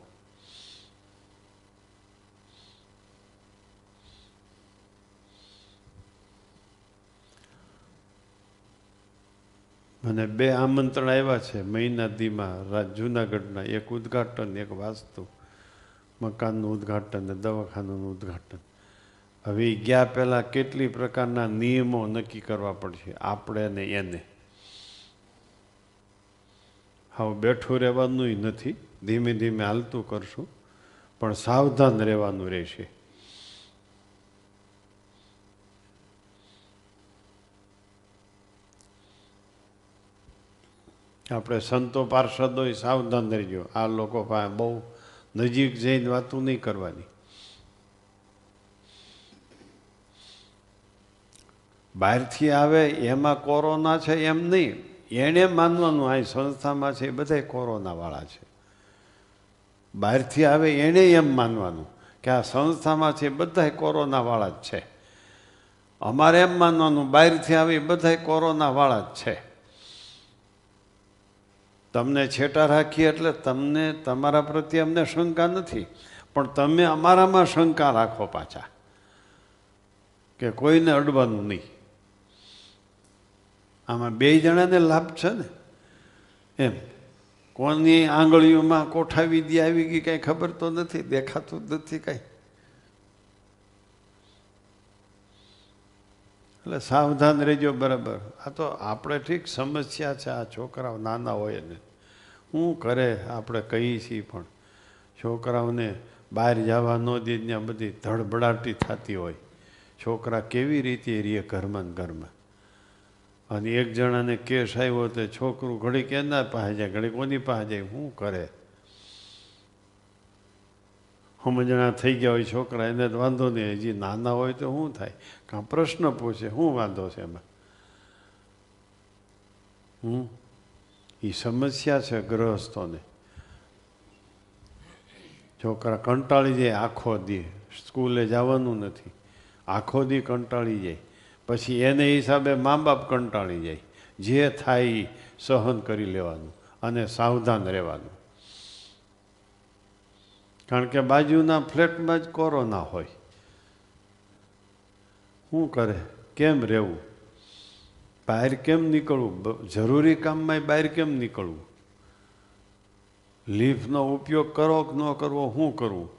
મને બે આમંત્રણ આવ્યા છે મહિના દીમાં જુનાગઢના એક ઉદ્ઘાટન, એક વાસ્તુ. મકાનનું ઉદ્ઘાટન ને દવાખાનાનું ઉદ્ઘાટન. હવે ગયા પહેલાં કેટલી પ્રકારના નિયમો નક્કી કરવા પડશે? આપણે ને એને. હવે બેઠું રહેવાનું નથી. ધીમે ધીમે હાલતું કરશું. પણ સાવધાન રહેવાનું રહેશે. આપણે સંતો પાર્ષદો સાવધાન રહેજો. આ લોકો પાસે બહુ નજીક જઈને વાતું નહીં કરવાની. બહારથી આવે, એમાં કોરોના છે એમ નહીં. એણે માનવાનું આ સંસ્થામાં છે એ બધા કોરોનાવાળા છે. બહારથી આવે એણે એમ માનવાનું કે આ સંસ્થામાં છે બધા કોરોનાવાળા જ છે. અમારે એમ માનવાનું બહારથી આવે એ બધા કોરોનાવાળા જ છે. તમને છેટા રાખીએ એટલે તમને તમારા પ્રત્યે અમને શંકા નથી. પણ તમે અમારામાં શંકા રાખો પાછા. કે કોઈને અડવાનું નહીં. આમાં બે જણાને લાભ છે ને? એમ. કોની આંગળીઓમાં કોઠા વિધિ આવી ગઈ કાંઈ ખબર તો નથી, દેખાતું જ નથી કાંઈ. એટલે સાવધાન રહેજો બરાબર. આ તો આપણે ઠીક સમસ્યા છે, આ છોકરાઓ નાના હોય ને. શું કરે આપણે કહીએ છીએ પણ, છોકરાઓને બહાર જવા ન દે, ત્યાં બધી ધડબડાટી થતી હોય. છોકરા કેવી રીતે રીએ ઘરમાં ઘરમાં? અને એક જણાને કેસ આવ્યો તો છોકરું ઘડીક કેના પાસે જાય ઘડી કોની પાસે જાય. શું કરે? સમજણા થઈ ગયા હોય છોકરા, એને તો વાંધો નહીં. હજી નાના હોય તો શું થાય? કાં પ્રશ્ન પૂછે? શું વાંધો છે એમાં? હમ? એ સમસ્યા છે ગ્રહસ્થોને. છોકરા કંટાળી જાય આખો દી. સ્કૂલે જવાનું નથી. આખો દી કંટાળી જાય. પછી એને હિસાબે મા બાપ કંટાળી જાય. જે થાય સહન કરી લેવાનું અને સાવધાન રહેવાનું. કારણ કે બાજુના ફ્લેટમાં જ કોરોના હોય. શું કરે? કેમ રહેવું? બહાર કેમ નીકળવું? જરૂરી કામમાં બહાર કેમ નીકળવું? લિફ્ટનો ઉપયોગ કરો કે ન કરવો? શું કરવું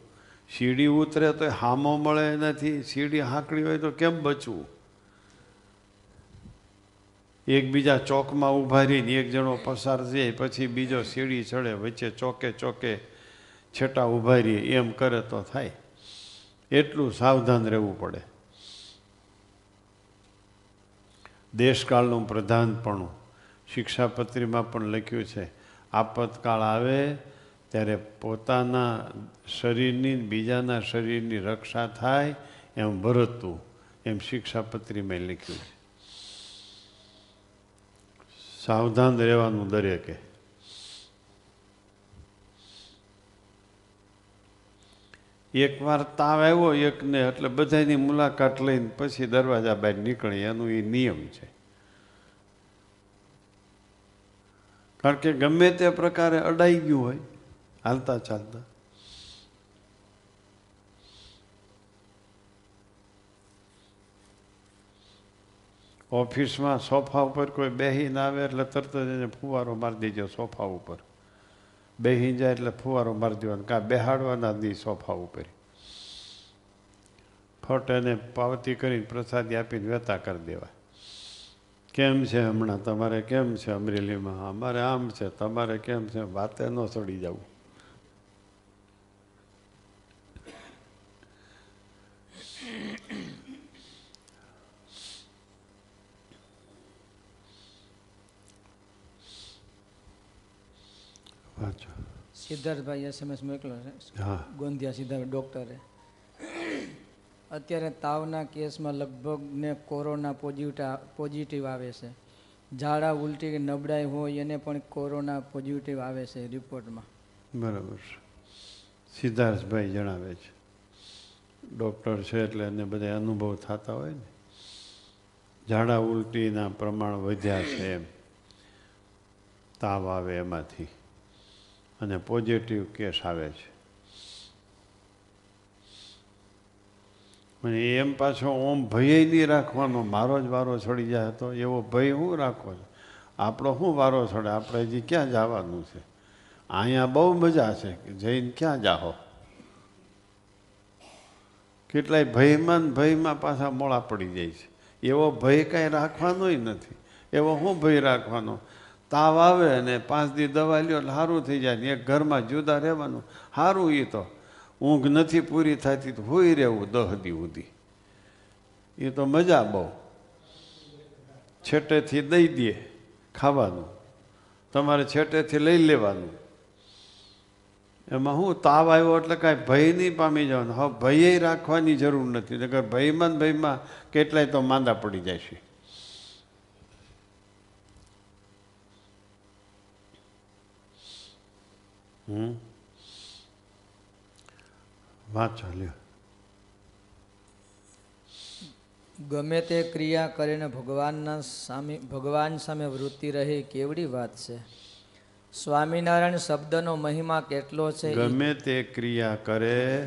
સીડી ઉતરે તો હામો મળે નથી. સીડી હાંકડી હોય તો કેમ બચવું? એકબીજા ચોકમાં ઊભા રહીને એક જણો પસાર થાય પછી બીજો સીડી ચડે, વચ્ચે ચોકે ચોકે છેટા ઊભા રહીએ, એમ કરે તો થાય. એટલું સાવધાન રહેવું પડે. દેશકાળનું પ્રધાનપણું. શિક્ષાપત્રીમાં પણ લખ્યું છે, આપતકાળ આવે ત્યારે પોતાના શરીરની બીજાના શરીરની રક્ષા થાય એમ ભરતવું એમ શિક્ષાપત્રીમાં લખ્યું છે. સાવધાન રહેવાનું દરેકે એકવાર તાવ આવ્યો એકને એટલે બધાની મુલાકાત લઈને પછી દરવાજા બહાર નીકળી એનું એ નિયમ છે કારણ કે ગમે તે પ્રકારે અડાઈ ગયું હોય હાલતા ચાલતા ઓફિસમાં સોફા ઉપર કોઈ બેહીને આવે એટલે તરત જ એને ફુવારો મારી દેજો સોફા ઉપર. બેહી જાય એટલે ફુવારો મારી દેવાનો. કાં બેહાડવાના નહીં સોફા ઉપર. ફટ એને પાવતી કરીને પ્રસાદી આપીને વેતા કરી દેવા. કેમ છે હમણાં તમારે? કેમ છે અમરેલીમાં? અમારે આમ છે, તમારે કેમ છે? વાતે ન ચડી જવું. વાંચો સિદ્ધાર્થભાઈ એસએમએસ મોકલો છે. હા. ગોંધિયા સિદ્ધાર્થ ડૉક્ટરે. અત્યારે તાવના કેસમાં લગભગ ને કોરોના પોઝિટિવ પોઝિટિવ આવે છે. ઝાડા ઉલટી નબળાઈ હોય એને પણ કોરોના પોઝિટિવ આવે છે રિપોર્ટમાં. બરાબર છે. સિદ્ધાર્થભાઈ જણાવે છે. ડૉક્ટર છે એટલે એને બધા અનુભવ થતા હોય ને. ઝાડા ઉલટીના પ્રમાણ વધ્યા છે એમ. તાવ આવે એમાંથી. અને પોઝિટિવ કેસ આવે છે. અને એમ પાછો ઓમ ભય નહીં રાખવાનો, મારો જ વારો છોડી જાય તો એવો ભય હું રાખવો છે? આપણો શું વારો છોડે આપણે હજી ક્યાં જવાનું છે? અહીંયા બહુ મજા છે કે જઈને ક્યાં જાહો? કેટલાય ભયમાં ભયમાં પાછા મોળા પડી જાય છે. એવો ભય કાંઈ રાખવાનોય નથી. એવો શું ભય રાખવાનો? તાવ આવે અને પાંચ દી દવા લ્યો એટલે સારું થઈ જાય ને એક ઘરમાં જુદા રહેવાનું. સારું એ તો. ઊંઘ નથી પૂરી થતી તો હોઈ રહેવું દહ દી સુધી. એ તો મજા બહુ. છેટેથી દઈ દે ખાવાનું. તમારે છેટેથી લઈ લેવાનું. એમાં હું તાવ આવ્યો એટલે કાંઈ ભય નહીં પામી જવાનું. હવે ભયે રાખવાની જરૂર નથી. નગર ભયમાં ને ભયમાં કેટલાય તો માંદા પડી જાય છે. હમ. વાત ચાલ્યો. ગમે તે ક્રિયા કરીને ભગવાનના સામે ભગવાન સામે વૃત્તિ રહે કેવડી વાત છે. સ્વામિનારાયણ શબ્દનો મહિમા કેટલો છે ગમે તે ક્રિયા કરે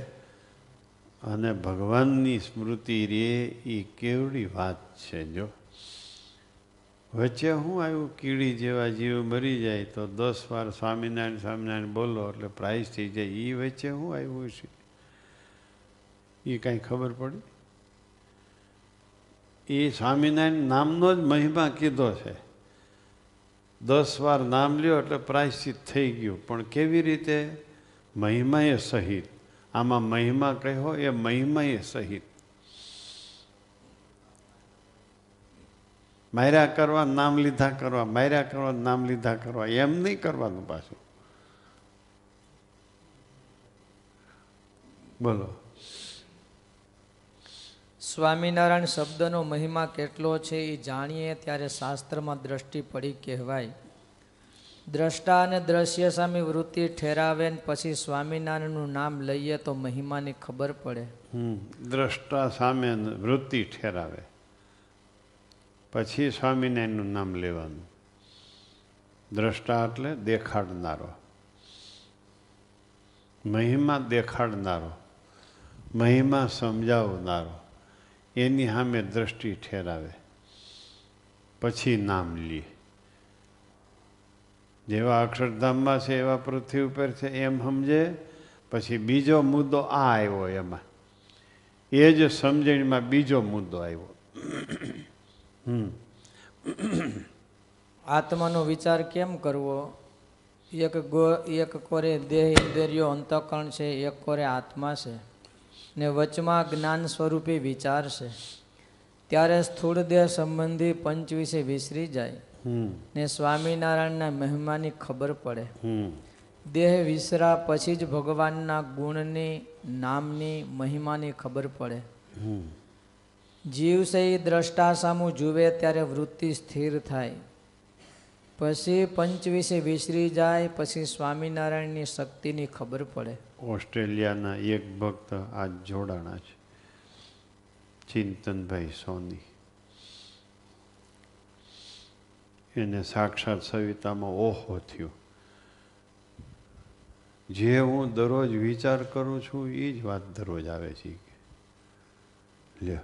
અને ભગવાનની સ્મૃતિ રે એ કેવડી વાત છે જો. વચ્ચે શું આવ્યું? કીડી જેવા જીવ મરી જાય તો દસ વાર સ્વામિનારાયણ સ્વામિનારાયણ બોલો એટલે પ્રાઇઝ થઈ જાય. એ વચ્ચે શું આવ્યું છે એ કાંઈ ખબર પડી? એ સ્વામિનારાયણ નામનો જ મહિમા કીધો છે. દસ વાર નામ લ્યો એટલે પ્રાયશ્ચિત થઈ ગયું. પણ કેવી રીતે? મહિમાએ સહિત. આમાં મહિમા કહ્યો એ મહિમાએ સહિત. માર્યા કરવા નામ લીધા કરવા માર્યા કરવા નામ લીધા કરવા એમ નહીં કરવાનું પાછું. બોલો. સ્વામિનારાયણ શબ્દનો મહિમા કેટલો છે એ જાણીએ ત્યારે શાસ્ત્રમાં દ્રષ્ટિ પડી કહેવાય. દ્રષ્ટા અને દ્રશ્ય સામે વૃત્તિ ઠેરાવે ને પછી સ્વામિનારાયણનું નામ લઈએ તો મહિમાની ખબર પડે. હમ દ્રષ્ટા સામે વૃત્તિ ઠેરાવે. પછી સ્વામિનારાયણનું નામ લેવાનું. દ્રષ્ટા એટલે દેખાડનારો. મહિમા દેખાડનારો. મહિમા સમજાવનારો. એની સામે દ્રષ્ટિ ઠેરાવે. પછી નામ લે. જેવા અક્ષરધામમાં છે, એવા પૃથ્વી ઉપર છે, એમ સમજે. પછી બીજો મુદ્દો આ આવ્યો એમાં. એ જ સમજણીમાં બીજો મુદ્દો આવ્યો. આત્માનો વિચાર કેમ કરવો? એક ગો એક કોરે દેહ ઇન્દ્રિયો અંતઃકરણ છે એક કોરે આત્મા છે. ને વચમાં જ્ઞાન સ્વરૂપે વિચાર છે. ત્યારે સ્થૂળ દેહ સંબંધી પંચ વિશે વિસરી જાય. ને સ્વામિનારાયણના મહેમાની ખબર પડે. દેહ વિસરા પછી જ ભગવાનના ગુણની નામની મહિમાની ખબર પડે. હમ જીવ છે દ્રષ્ટા સામું જુએ ત્યારે વૃત્તિ સ્થિર થાય. પછી પંચવીસે વિસરી જાય, પછી સ્વામિનારાયણની શક્તિની ખબર પડે. ઓસ્ટ્રેલિયાના એક ભક્ત આ જોડાણા છે. ચિંતનભાઈ સોની. એને સાક્ષાત સવિતામાં ઓહો થયો. જે હું દરરોજ વિચાર કરું છું એ જ વાત દરરોજ આવે છે. લ્યો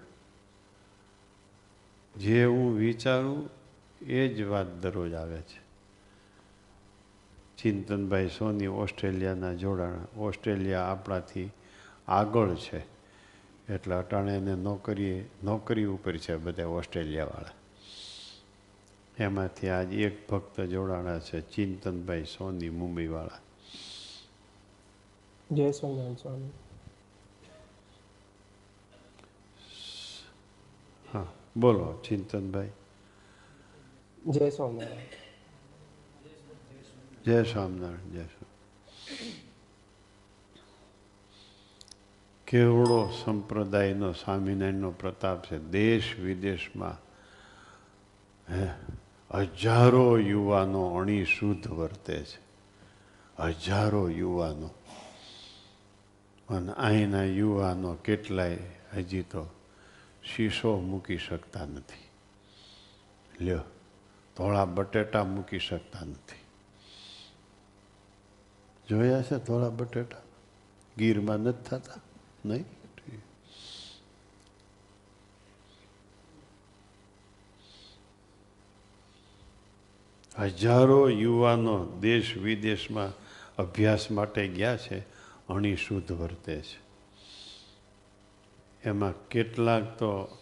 જે હું વિચારું એ જ વાત દરરોજ આવે છે. ચિંતનભાઈ સોની ઓસ્ટ્રેલિયાના જોડાણા ઓસ્ટ્રેલિયા આપણાથી આગળ છે. એટલે અટાણે એને નોકરી નોકરી ઉપર છે બધા ઓસ્ટ્રેલિયાવાળા. એમાંથી આજ એક ભક્ત જોડાણા છે ચિંતનભાઈ સોની મુંબઈવાળા. જય સ્વામિનારાયણ સ્વામી. હા. બોલો ચિંતનભાઈ. જય સ્વામિનારાયણ. જય સ્વામિનારાયણ જય કેવડો સંપ્રદાયનો સ્વામિનારાયણનો પ્રતાપ છે. દેશ વિદેશમાં હજારો યુવાનો અણી શુદ્ધ વર્તે છે. હજારો યુવાનો. અને અહીંના યુવાનો કેટલાય હજી તો શીશો મૂકી શકતા નથી. લ્યો, ધોળા બટેટા મૂકી શકતા નથી. જોયા છે ધોળા બટેટા? ગીરમાં નથી થતા? નહીં? હજારો યુવાનો દેશ વિદેશમાં અભ્યાસ માટે ગયા છે, અણી શુદ્ધ વર્તે છે. એમાં કેટલાક તો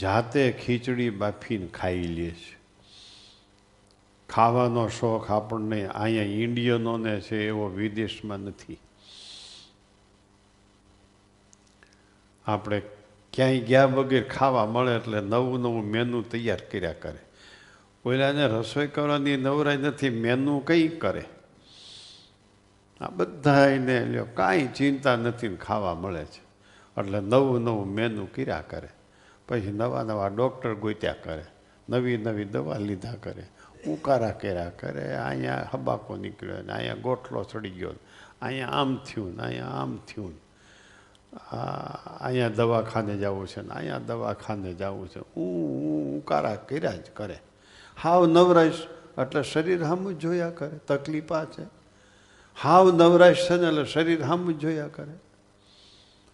જાતે ખીચડી બાફીને ખાઈ લે છે. ખાવાનો શોખ આપણને અહીંયા ઇન્ડિયનોને છે, એવો વિદેશમાં નથી. આપણે ક્યાંય ગયા વગર ખાવા મળે એટલે નવું નવું મેનુ તૈયાર કર્યા કરે. પહેલાંને રસોઈ કરવાની નવરાઈ નથી મેનુ કંઈ કરે. આ બધા એને કાંઈ ચિંતા નથી ને ખાવા મળે છે. એટલે નવું નવું મેનુ કર્યા કરે. પછી નવા નવા ડૉક્ટર ગોત્યા કરે. નવી નવી દવા લીધા કરે. ઉકારા કર્યા કરે. અહીંયા હબાકો નીકળ્યો ને અહીંયા ગોઠલો ચડી ગયો અહીંયા આમ થયું ને અહીંયા આમ થયું અહીંયા દવાખાને જવું છે ને અહીંયા દવાખાને જવું છે. હું ઉકારા કર્યા જ કરે. હાવ નવરાશ. એટલે શરીર સામું જોયા કરે. તકલીફ આ છે. હાવ નવરાશ છે ને એટલે શરીર સામું જોયા કરે.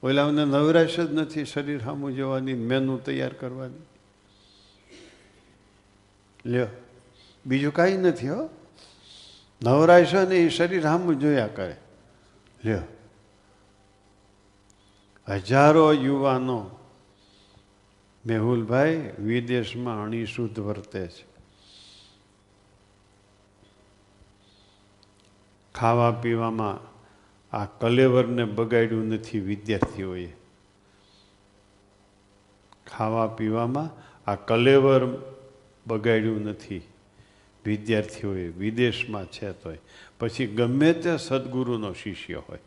ઓલાઓને નવરાશ જ નથી શરીર સામું જોવાની મેનુ તૈયાર કરવાની. લ્યો, બીજું કાંઈ નથી હો. નવરાશ ને એ શરીર સામું જોયા કરે. લ્યો. હજારો યુવાનો મેહુલભાઈ વિદેશમાં અણીશુદ્ધ વર્તે છે. ખાવા પીવામાં આ કલેવરને બગાડ્યું નથી વિદ્યાર્થીઓએ. ખાવા પીવામાં આ કલેવર બગાડ્યું નથી વિદ્યાર્થીઓએ, વિદેશમાં છે તોય. પછી ગમે તે સદગુરુનો શિષ્ય હોય.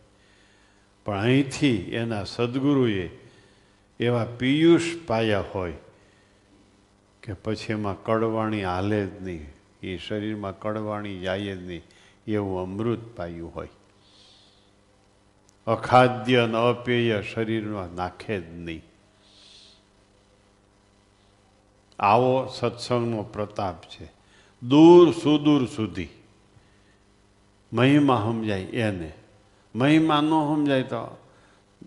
પણ અહીંથી એના સદગુરુએ એવા પિયુષ પાયા હોય કે પછી એમાં કડવાણી હાલે જ નહીં. એ શરીરમાં કડવાણી જાય જ નહીં. એવું અમૃત પાયું હોય. અખાદ્ય અને અપેય શરીરમાં નાખે જ નહીં. આવો સત્સંગનો પ્રતાપ છે. દૂર સુદૂર સુધી. મહિમા સમજાય એને. મહિમા ન સમજાય તો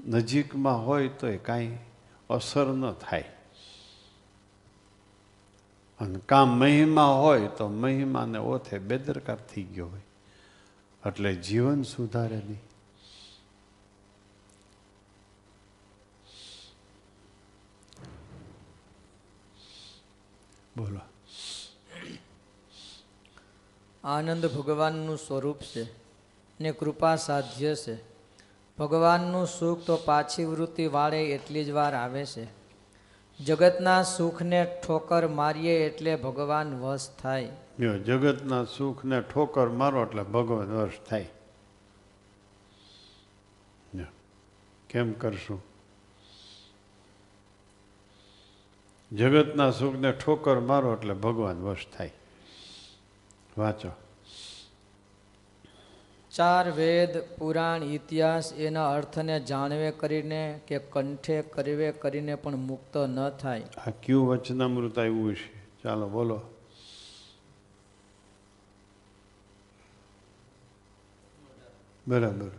નજીકમાં હોય તો એ કાંઈ અસર ન થાય. અને કામ મહિમા હોય તો મહિમાને ઓથે બેદરકાર થઈ ગયો હોય. એટલે જીવન સુધારે નહીં. બોલો. આનંદ ભગવાનનું સ્વરૂપ છે ને કૃપા સાધ્ય છે. ભગવાનનું સુખ તો પાછી વૃત્તિ વાળે એટલી જ વાર આવે છે. જગતના સુખને ઠોકર મારીએ એટલે ભગવાન વશ થાય. જો જગતના સુખને ઠોકર મારો એટલે ભગવાન વશ થાય. કેમ કરશું? જગતના સુખને ઠોકર મારો એટલે ભગવાન વશ થાય. વાંચો. ચાર વેદ પુરાણ ઇતિહાસ એના અર્થને જાણવે કરીને કે કંઠે કરવે કરીને પણ મુક્ત ન થાય. આ કયું વચનામૃત આવ્યું છે ચાલો બોલો. બરાબર.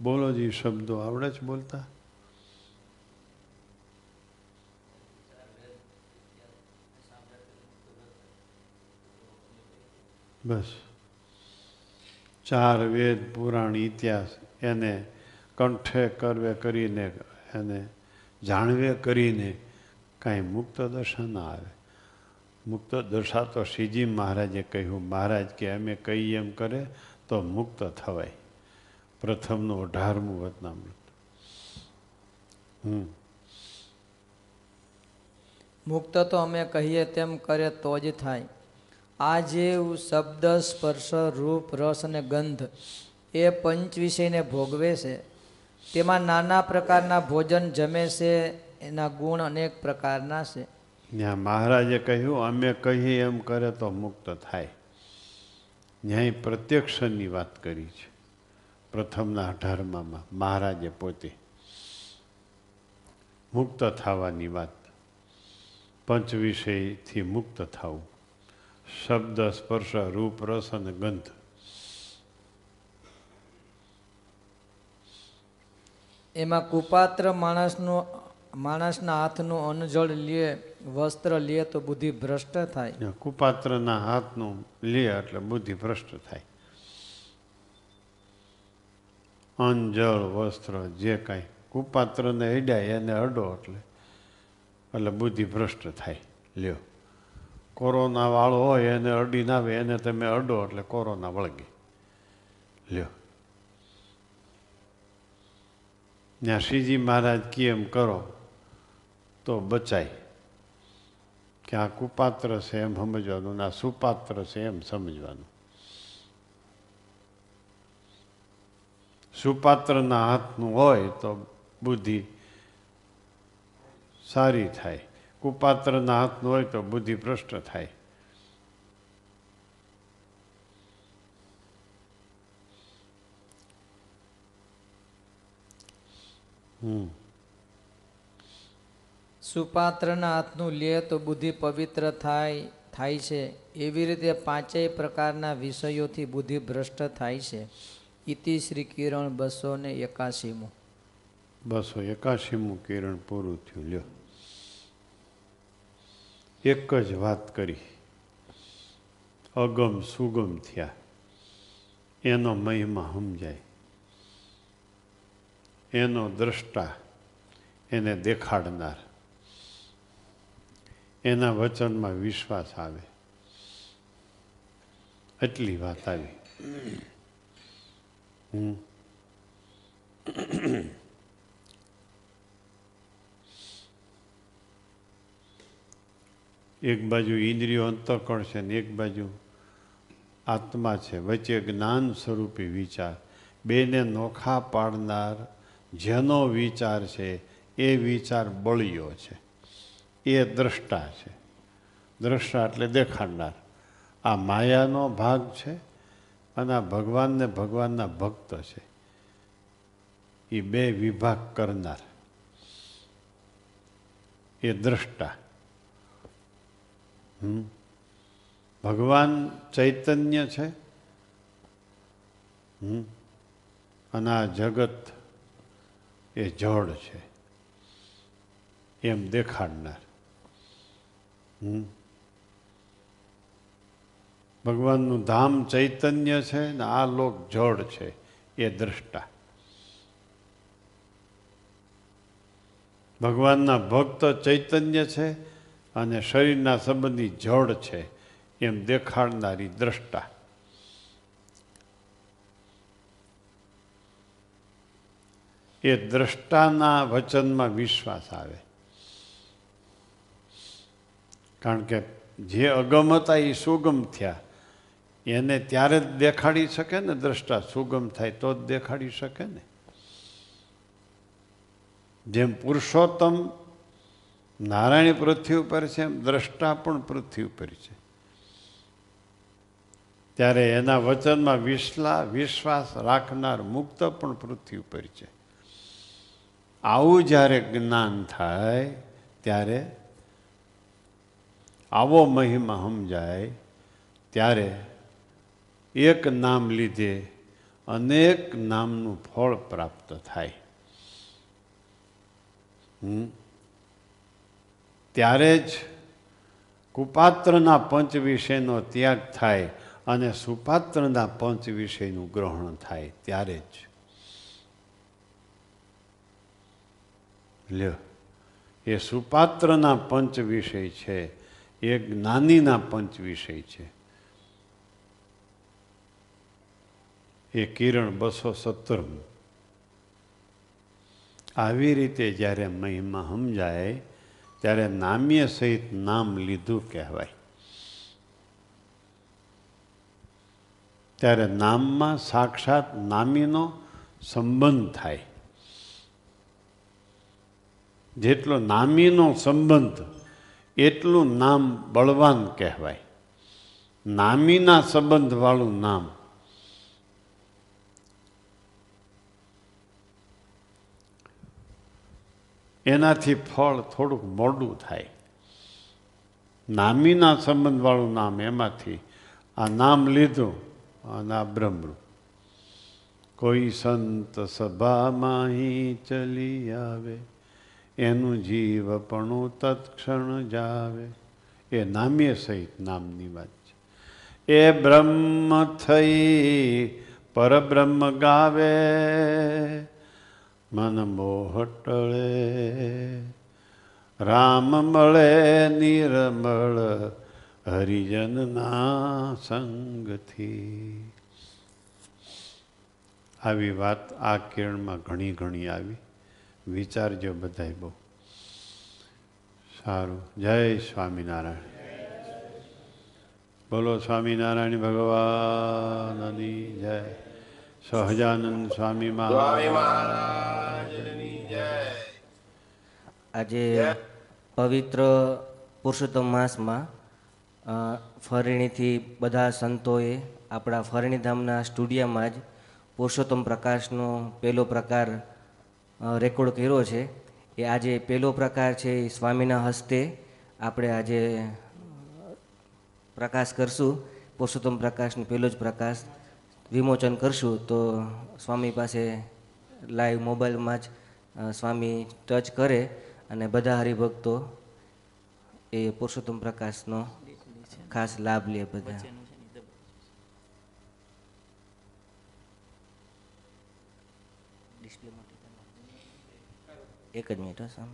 બોલો જે શબ્દો આવડે છે બોલતા? બસ. ચાર વેદ પુરાણ ઇતિહાસ એને કંઠે કરવે કરીને એને જાણવે કરીને કાંઈ મુક્ત દશા ના આવે. મુક્ત દશા તો શ્રીજી મહારાજે કહ્યું, મહારાજ કે અમે કહીએ એમ કરે તો મુક્ત થવાય. પ્રથમનું અઢારમું વતનામૃત હમ. મુક્ત તો અમે કહીએ તેમ કરે તો જ થાય. આ જે શબ્દ, સ્પર્શ, રૂપ, રસ અને ગંધ એ પંચ વિષયને ભોગવે છે, તેમાં નાના પ્રકારના ભોજન જમે છે, એના ગુણ અનેક પ્રકારના છે. ત્યાં મહારાજે કહ્યું, અમે કહીએ એમ કરે તો મુક્ત થાય. ન્યાય પ્રત્યક્ષની વાત કરી છે. પ્રથમના અઢારમાં મહારાજે પોતે મુક્ત થવાની વાત, પંચ વિષયથી મુક્ત થવું. શબ્દ સ્પર્શ રૂપ રસ અને ગંધ. એમાં કુપાત્ર માણસનું માણસના હાથનું અન્નજળ લે વસ્ત્ર લે તો બુદ્ધિ ભ્રષ્ટ થાય. કુપાત્રના હાથનું લે એટલે બુદ્ધિ ભ્રષ્ટ થાય. અન્ન વસ્ત્ર જે કાંઈ. કુપાત્રને અડ્યા એને અડો એટલે એટલે બુદ્ધિ ભ્રષ્ટ થાય. લ્યો. કોરોના વાળો હોય એને અડી ના આવે, એને તમે અડો એટલે કોરોના વળગે. લ્યો. ત્યાં શ્રીજી મહારાજ કે એમ કરો, તો બચાય. કે આ કુપાત્ર છે એમ સમજવાનું ને આ સુપાત્ર છે એમ સમજવાનું. સુપાત્રના હાથનું હોય તો બુદ્ધિ સારી થાય. કુપાત્રના હાથનું હોય તો બુદ્ધિ ભ્રષ્ટ થાય. હમ. સુપાત્રના હાથનું લે તો બુદ્ધિ પવિત્ર થાય થાય છે. એવી રીતે પાંચેય પ્રકારના વિષયોથી બુદ્ધિ ભ્રષ્ટ થાય છે. ઇતિ શ્રી કિરણ બસો ને એકાશીમું. બસો એકાશીમું કિરણ પૂરું થયું. લ્યો. એક જ વાત કરી. અગમ સુગમ થયા. એનો મહિમા સમજાય. એનો દ્રષ્ટા એને દેખાડનાર. એના વચનમાં વિશ્વાસ આવે. એટલી વાત આવી. હમ. એક બાજુ ઇન્દ્રિયો અંતકણ છે ને એક બાજુ આત્મા છે. વચ્ચે જ્ઞાન સ્વરૂપી વિચાર. બેને નોખા પાડનાર જેનો વિચાર છે એ વિચાર બળિયો છે. એ દ્રષ્ટા છે. દ્રષ્ટા એટલે દેખાડનાર. આ માયાનો ભાગ છે અને આ ભગવાનને ભગવાનના ભક્ત છે. એ બે વિભાગ કરનાર. એ દ્રષ્ટા. ભગવાન ચૈતન્ય છે. અને આ જગત એ જળ છે. એમ દેખાડનાર. ભગવાનનું ધામ ચૈતન્ય છે ને આ લોક જળ છે, એ દ્રષ્ટા. ભગવાનના ભક્ત ચૈતન્ય છે અને શરીરના સંબંધી જળ છે એમ દેખાડનારી દ્રષ્ટા. એ દ્રષ્ટાના વચનમાં વિશ્વાસ આવે. કારણ કે જે અગમ હતા એ સુગમ થયા. એને ત્યારે જ દેખાડી શકે ને દ્રષ્ટા સુગમ થાય તો જ દેખાડી શકે ને. જેમ પુરુષોત્તમ નારાયણ પૃથ્વી ઉપર છે એમ દ્રષ્ટા પણ પૃથ્વી ઉપર છે. ત્યારે એના વચનમાં વિશ્લા વિશ્વાસ રાખનાર મુક્ત પણ પૃથ્વી ઉપર છે. આવું જ્યારે જ્ઞાન થાય, ત્યારે આવો મહિમા સમજાય, ત્યારે એક નામ લીધે અનેક નામનું ફળ પ્રાપ્ત થાય. હમ? ત્યારે જ કુપાત્રના પંચ વિષયનો ત્યાગ થાય અને સુપાત્રના પંચ વિષયનું ગ્રહણ થાય ત્યારે જ. લ્યો, એ સુપાત્રના પંચ વિષય છે, એ જ્ઞાનીના પંચ વિષય છે. એ કિરણ બસો સત્તરમું. આવી રીતે જ્યારે મહિમા સમજાય ત્યારે નામ્ય સહિત નામ લીધું કહેવાય. ત્યારે નામમાં સાક્ષાત નામીનો સંબંધ થાય. જેટલો નામીનો સંબંધ, એટલું નામ બળવાન કહેવાય. નામીના સંબંધવાળું નામ એનાથી ફળ થોડુંક મોડું થાય. નામીના સંબંધવાળું નામ એમાંથી આ નામ લીધું અને આ બ્રહ્મરૂપ. કોઈ સંત સભામાં ચલી આવે, એનું જીવપણું તત્ક્ષણ જાવે. એ નામ્ય સહિત નામની વાત છે. એ બ્રહ્મ થઈ, પરબ્રહ્મ ગાવે. મન મોહટળે, રામ મળે નિરમળ હરિજનના સંગથી. આવી વાત આ કિરણમાં ઘણી ઘણી આવી. વિચારજો બધાય બહુ. સારું. જય સ્વામિનારાયણ. બોલો સ્વામિનારાયણ ભગવાનની જય. સહજાનંદ સ્વામી આજે પવિત્ર પુરુષોત્તમ માસમાં ફરણીથી બધા સંતોએ આપણા ફરણીધામના સ્ટુડિયામાં જ પુરુષોત્તમ પ્રકાશનો પહેલો પ્રકાર રેકોર્ડ કર્યો છે. એ આજે પહેલો પ્રકાર છે એ સ્વામીના હસ્તે આપણે આજે પ્રકાશ કરશું. પુરુષોત્તમ પ્રકાશનો પહેલો જ પ્રકાશ. વિમોચન કરશું, તો સ્વામી પાસે લાઈવ મોબાઈલમાં જ સ્વામી ટચ કરે અને બધા હરિભક્તો એ પુરુષોત્તમ પ્રકાશનો ખાસ લાભ લે બધા. એક જ મિનિટ સામ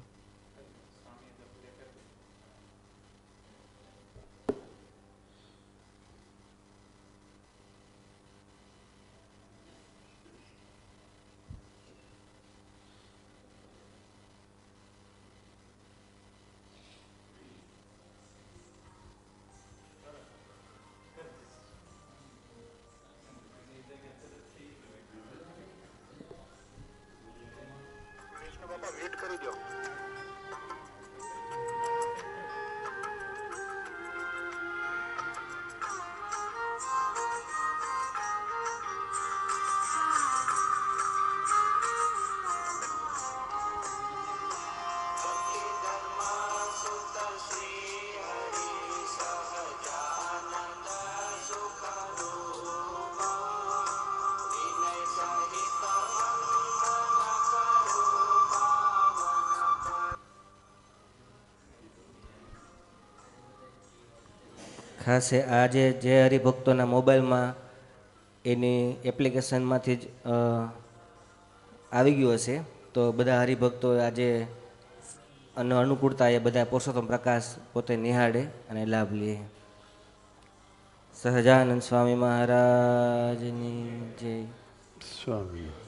ખાસ એ આજે જે હરિભક્તોના મોબાઈલમાં એની એપ્લિકેશનમાંથી જ આવી ગયું હશે, તો બધા હરિભક્તો આજે અને અનુકૂળતા એ બધા પુરુષોત્તમ પ્રકાશ પોતે નિહાળે અને લાભ લે. સહજાનંદ સ્વામી મહારાજની જય. સ્વામી.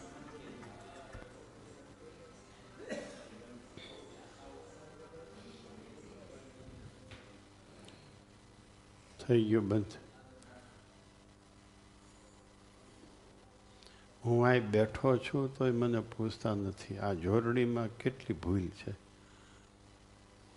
થઈ ગયું બંધ. હું અહીં બેઠો છું તોય મને પૂછતા નથી. આ જોરડીમાં કેટલી ભૂલ છે?